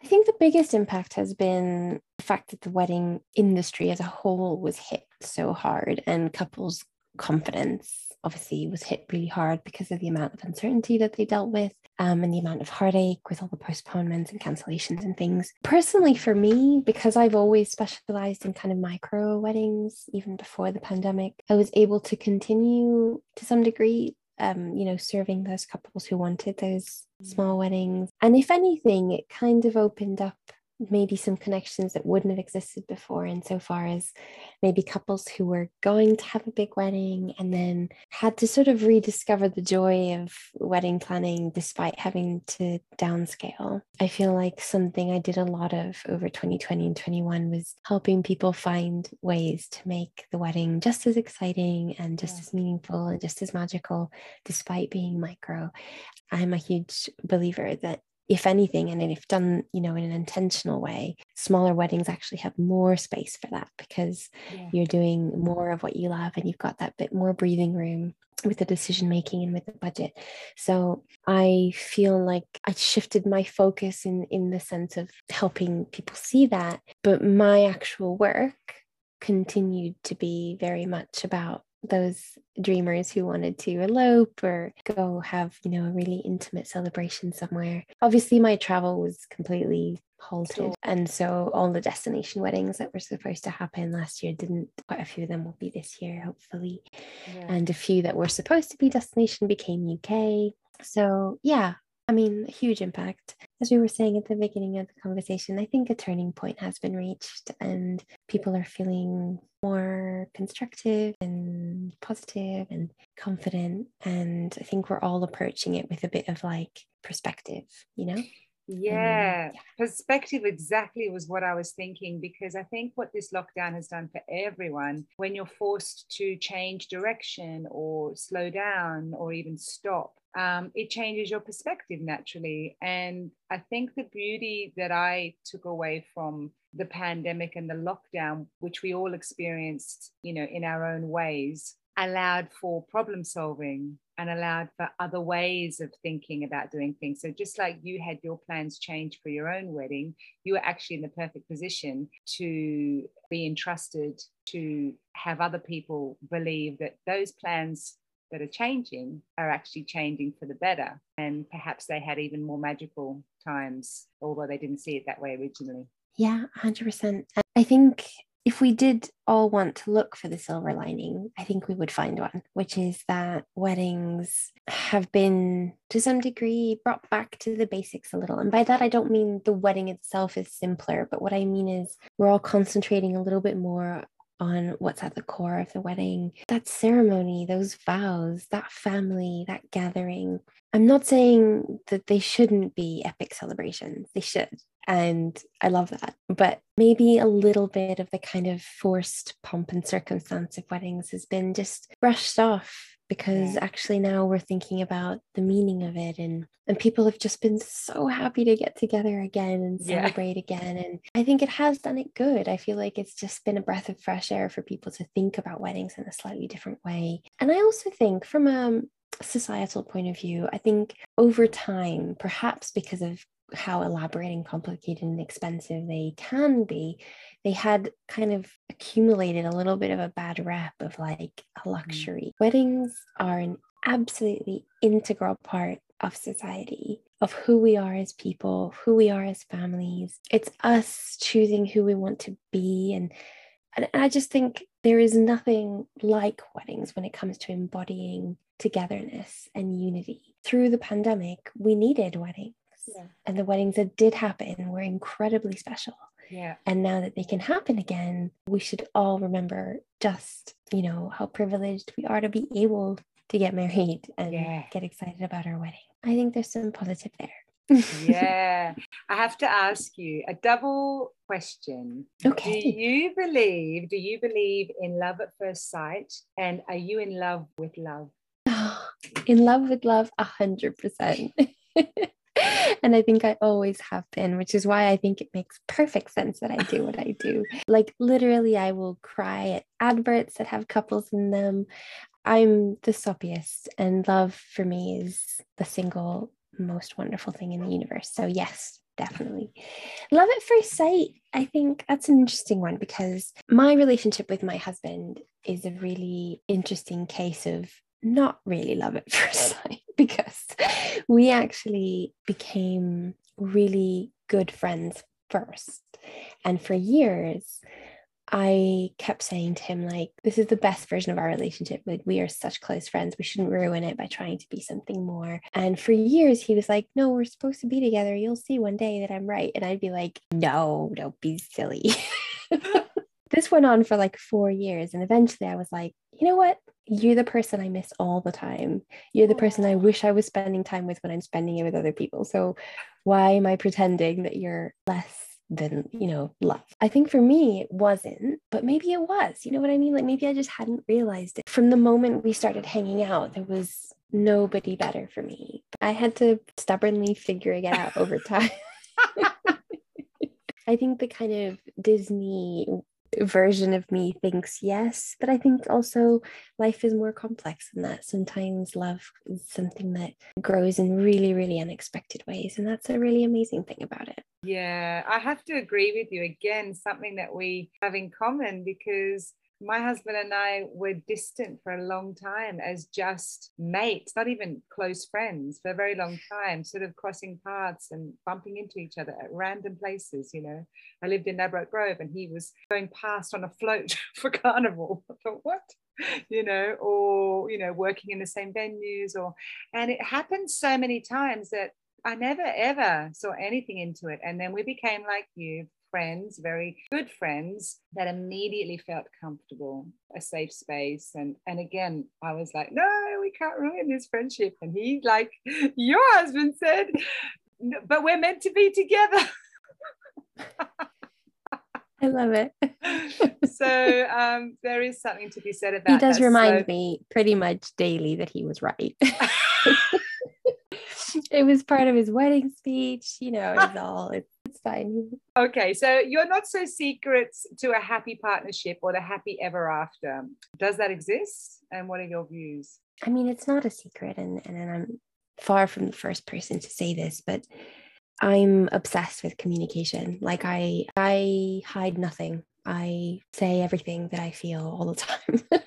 I think the biggest impact has been the fact that the wedding industry as a whole was hit so hard and couples' confidence obviously was hit really hard because of the amount of uncertainty that they dealt with um, and the amount of heartache with all the postponements and cancellations and things. Personally, for me, because I've always specialized in kind of micro weddings, even before the pandemic, I was able to continue to some degree um, you know, serving those couples who wanted those small weddings. And if anything, it kind of opened up maybe some connections that wouldn't have existed before insofar as maybe couples who were going to have a big wedding and then had to sort of rediscover the joy of wedding planning despite having to downscale. I feel like something I did a lot of over 2020 and 21 was helping people find ways to make the wedding just as exciting and just yeah. as meaningful and just as magical despite being micro. I'm a huge believer that if anything, and if done, you know, in an intentional way, smaller weddings actually have more space for that because yeah. you're doing more of what you love and you've got that bit more breathing room with the decision making and with the budget. So I feel like I shifted my focus in in the sense of helping people see that, but my actual work continued to be very much about those dreamers who wanted to elope or go have, you know, a really intimate celebration somewhere. Obviously, my travel was completely halted. Sure. And so all the destination weddings that were supposed to happen last year didn't. Quite a few of them will be this year, hopefully. Yeah. And a few that were supposed to be destination became UK. So, yeah, I mean, huge impact. As we were saying at the beginning of the conversation, I think a turning point has been reached and people are feeling more constructive and positive and confident. And I think we're all approaching it with a bit of like perspective, you know? Um, yeah, yeah, perspective exactly was what I was thinking because I think what this lockdown has done for everyone, when you're forced to change direction or slow down or even stop, um, it changes your perspective naturally. And I think the beauty that I took away from the pandemic and the lockdown, which we all experienced, you know, in our own ways, allowed for problem solving and allowed for other ways of thinking about doing things. So, just like you had your plans change for your own wedding, you were actually in the perfect position to be entrusted to have other people believe that those plans that are changing are actually changing for the better. And perhaps they had even more magical times, although they didn't see it that way originally. Yeah, 100%. I think if we did all want to look for the silver lining, I think we would find one, which is that weddings have been to some degree brought back to the basics a little. And by that, I don't mean the wedding itself is simpler, but what I mean is we're all concentrating a little bit more on what's at the core of the wedding that ceremony, those vows, that family, that gathering. I'm not saying that they shouldn't be epic celebrations, they should. And I love that. But maybe a little bit of the kind of forced pomp and circumstance of weddings has been just brushed off because actually now we're thinking about the meaning of it and and people have just been so happy to get together again and celebrate yeah. again and i think it has done it good. I feel like it's just been a breath of fresh air for people to think about weddings in a slightly different way. And i also think from a societal point of view i think over time perhaps because of how elaborate and complicated and expensive they can be they had kind of accumulated a little bit of a bad rep of like a mm. luxury. Mm. Weddings are an absolutely integral part of society, of who we are as people, who we are as families. It's us choosing who we want to be. And, and I just think there is nothing like weddings when it comes to embodying togetherness and unity. Through the pandemic, we needed weddings. Yeah. And the weddings that did happen were incredibly special. Yeah. And now that they can happen again, we should all remember just, you know, how privileged we are to be able to get married and yeah. get excited about our wedding. I think there's some positive there. yeah. *laughs* I have to ask you a double question. Okay. Do you believe, do you believe in love at first sight? And are you in love with love? *gasps* in love with love, a hundred percent. *laughs* *laughs* and I think I always have been, which is why I think it makes perfect sense that I do what I do. *laughs* Like, literally, I will cry at adverts that have couples in them. I'm the soppiest, and love for me is the single most wonderful thing in the universe. So, yes, definitely. Love at first sight, I think that's an interesting one because my relationship with my husband is a really interesting case of not really love at *laughs* first sight because we actually became really good friends first. And for years, I kept saying to him, like, this is the best version of our relationship. Like, we are such close friends. We shouldn't ruin it by trying to be something more. And for years, he was like, no, we're supposed to be together. You'll see one day that I'm right. And I'd be like, no, don't be silly. *laughs* *laughs* this went on for like four years. And eventually I was like, you know what? You're the person I miss all the time. You're the person I wish I was spending time with when I'm spending it with other people. So why am I pretending that you're less than you know love? I think for me it wasn't but maybe it was. You know what i mean? Like maybe i just hadn't realized it. From the moment we started hanging out there was nobody better for me. I had to stubbornly figure it out over time. *laughs* *laughs* I think the kind of disney version of me thinks yes but i think also life is more complex than that. Sometimes love is something that grows in really really unexpected ways and that's a really amazing thing about it. Yeah i have to agree with you again something that we have in common because my husband and I were distant for a long time as just mates, not even close friends for a very long time, sort of crossing paths and bumping into each other at random places. You know, I lived in Ladbroke Grove and he was going past on a float *laughs* for carnival. *laughs* I thought, what? *laughs* You know, or, you know, working in the same venues or, and it happened so many times that I never ever saw anything into it. And then we became like you, friends, very good friends that immediately felt comfortable, a safe space. And and again, I was like, no, we can't ruin this friendship. And he, like *laughs* your husband said, but we're meant to be together. I love it. *laughs* so um, there is something to be said about. He does remind me pretty much daily that he was right. *laughs* it was part of his wedding speech. You know, it's all it's, Okay, so you're not so secrets to a happy partnership or the happy ever after. Does that exist? And what are your views? I mean, it's not a secret, and and I'm far from the first person to say this, but I'm obsessed with communication. Like I I hide nothing. I say everything that I feel all the *laughs* time.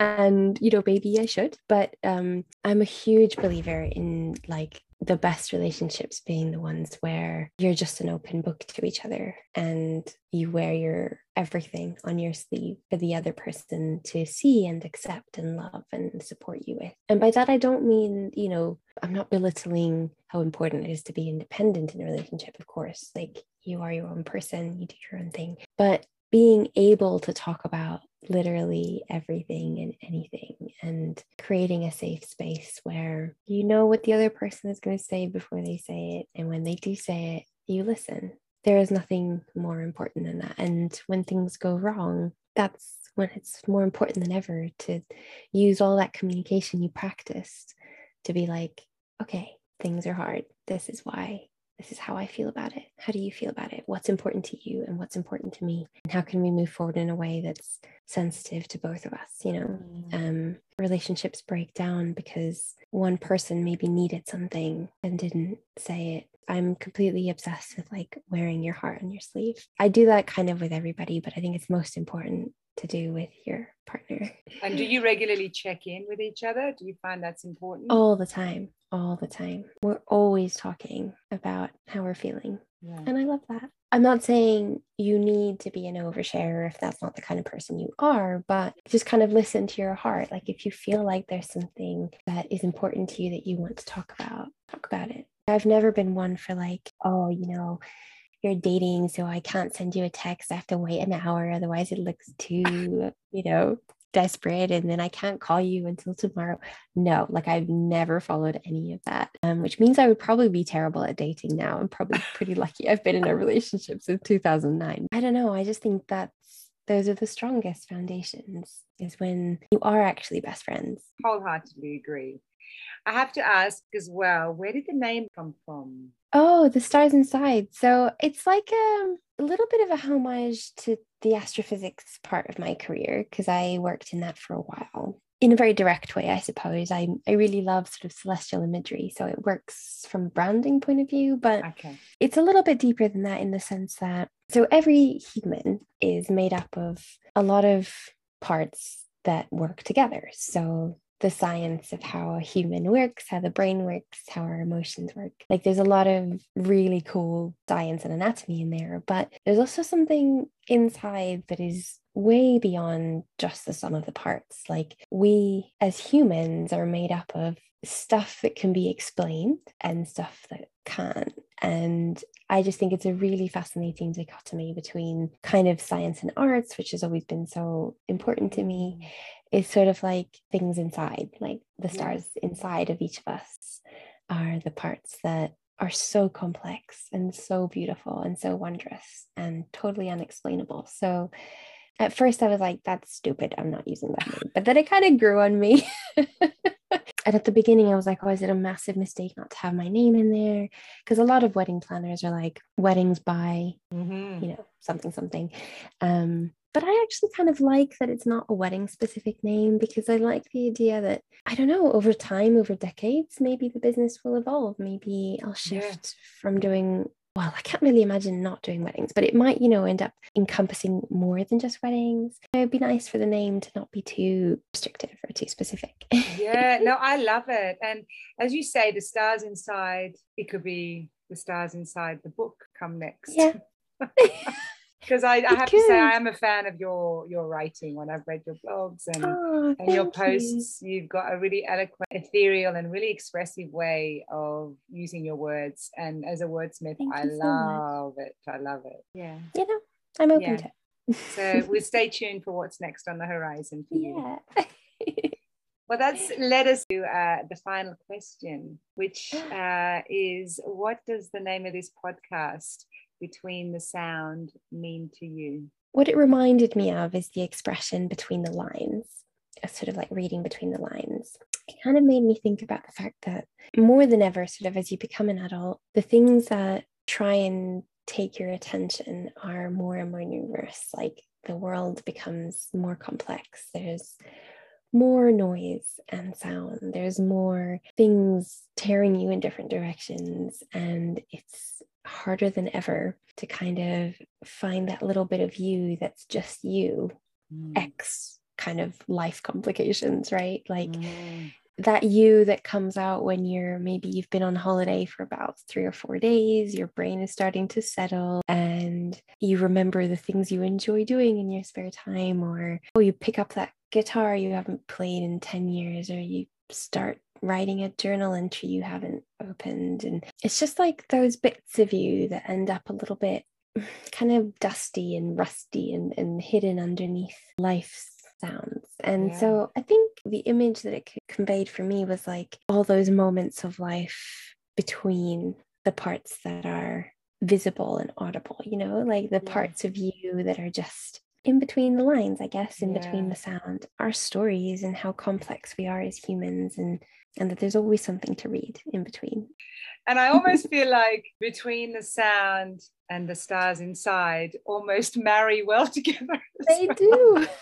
and you know, maybe I should, but um I'm a huge believer in like the best relationships being the ones where you're just an open book to each other and you wear your everything on your sleeve for the other person to see and accept and love and support you with. And by that, I don't mean, you know, I'm not belittling how important it is to be independent in a relationship, of course. Like you are your own person, you do your own thing. But being able to talk about literally everything and anything and creating a safe space where you know what the other person is going to say before they say it. And when they do say it, you listen. There is nothing more important than that. And when things go wrong, that's when it's more important than ever to use all that communication you practiced to be like, okay, things are hard. This is why this is how I feel about it. How do you feel about it? What's important to you and what's important to me? And how can we move forward in a way that's sensitive to both of us? You know, mm. um, relationships break down because one person maybe needed something and didn't say it. I'm completely obsessed with like wearing your heart on your sleeve. I do that kind of with everybody, but I think it's most important to do with your partner. And do you regularly check in with each other? Do you find that's important? All the time. All the time. We're always talking about how we're feeling. Yeah. And I love that. I'm not saying you need to be an oversharer if that's not the kind of person you are, but just kind of listen to your heart. Like if you feel like there's something that is important to you that you want to talk about, talk about it. I've never been one for like, oh, you know, you're dating, so I can't send you a text. I have to wait an hour, otherwise it looks too, you know, desperate and then I can't call you until tomorrow. No, like I've never followed any of that, um, which means I would probably be terrible at dating now. I'm probably *laughs* pretty lucky I've been in a relationship since 2009. I don't know. I just think that's those are the strongest foundations is when you are actually best friends. Wholeheartedly agree. I have to ask as well, where did the name come from? Oh, the stars inside. So it's like um, a little bit of a homage to the astrophysics part of my career because I worked in that for a while. In a very direct way, I suppose. I, I really love sort of celestial imagery. So it works from a branding point of view, but okay. it's a little bit deeper than that in the sense that so every human is made up of a lot of parts that work together. So the science of how a human works, how the brain works, how our emotions work. Like there's a lot of really cool science and anatomy in there, but there's also something inside that is way beyond just the sum of the parts. Like we as humans are made up of stuff that can be explained and stuff that can't. And I just think it's a really fascinating dichotomy between kind of science and arts, which has always been so important to me. Is sort of like things inside, like the stars inside of each of us are the parts that are so complex and so beautiful and so wondrous and totally unexplainable. So at first I was like, that's stupid. I'm not using that name. But then it kind of grew on me. *laughs* and at the beginning, I was like, oh, is it a massive mistake not to have my name in there? Because a lot of wedding planners are like weddings by, mm-hmm. you know, something, something. Um, but I actually kind of like that it's not a wedding specific name because I like the idea that, I don't know, over time, over decades, maybe the business will evolve. Maybe I'll shift yeah. from doing well, I can't really imagine not doing weddings, but it might, you know, end up encompassing more than just weddings. It'd be nice for the name to not be too restrictive or too specific. yeah, no, *laughs* I love it. And as you say, the stars inside, it could be the stars inside the book come next. Yeah. *laughs* because I, I have to say I am a fan of your your writing when I've read your blogs and, oh, and your posts. You. You've got a really eloquent, ethereal, and really expressive way of using your words. And as a wordsmith, Thank I love so it. I love it. Yeah. You know, I'm open yeah. to it. so we'll stay tuned for what's next on the horizon for you. Yeah. *laughs* Well, that's led us to uh, the final question, which *gasps* uh, is what does the name of this podcast between the sound mean to you? What it reminded me of is the expression between the lines, sort of like reading between the lines. It kind of made me think about the fact that more than ever, sort of as you become an adult, the things that try and take your attention are more and more numerous. Like the world becomes more complex. There's more noise and sound. There's more things tearing you in different directions. And it's harder than ever to kind of find that little bit of you that's just you, mm. X kind of life complications, right? Like mm. that you that comes out when you're maybe you've been on holiday for about three or four days, your brain is starting to settle, and you remember the things you enjoy doing in your spare time, or oh, you pick up that guitar you haven't played in 10 years, or you start writing a journal entry you haven't opened. And it's just like those bits of you that end up a little bit *sighs* kind of dusty and rusty and, and hidden underneath life's sounds. And yeah. so I think the image that it conveyed for me was like all those moments of life between the parts that are visible and audible, you know, like the yeah. parts of you that are just in between the lines, I guess, in yeah. between the sound, our stories and how complex we are as humans and and that there's always something to read in between. And I almost feel like between the sound and the stars inside almost *laughs* marry well together. They well. do. *laughs*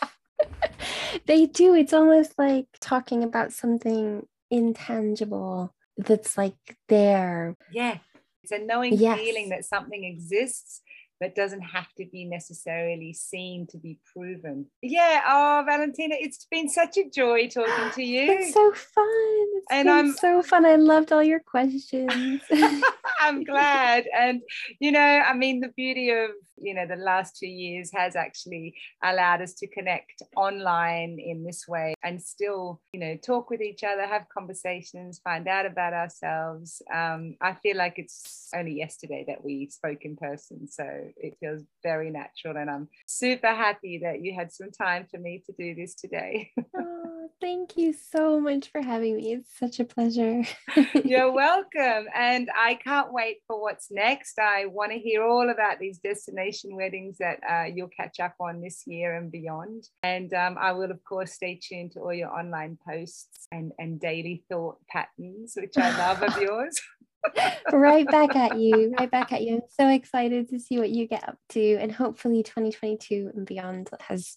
*laughs* they do. It's almost like talking about something intangible that's like there. Yeah. It's a knowing yes. feeling that something exists but doesn't have to be necessarily seen to be proven. Yeah. Oh, Valentina, it's been such a joy talking to *gasps* you. It's so fun. It's and I'm so fun. I loved all your questions. *laughs* I'm *laughs* glad. And, you know, I mean, the beauty of you know the last two years has actually allowed us to connect online in this way and still you know talk with each other have conversations find out about ourselves um, i feel like it's only yesterday that we spoke in person so it feels very natural and i'm super happy that you had some time for me to do this today *laughs* oh, thank you so much for having me it's such a pleasure you're *laughs* welcome and i can't wait for what's next i want to hear all about these destination weddings that uh, you'll catch up on this year and beyond. And um, I will, of course, stay tuned to all your online posts and, and daily thought patterns, which I love of *laughs* yours. Right back at you, right back at you. I'm so excited to see what you get up to. And hopefully, 2022 and beyond has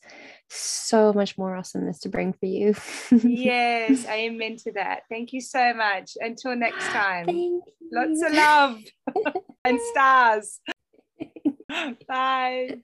so much more awesomeness to bring for you. *laughs* yes, amen to that. Thank you so much. Until next time, lots of love *laughs* and stars. *laughs* Bye.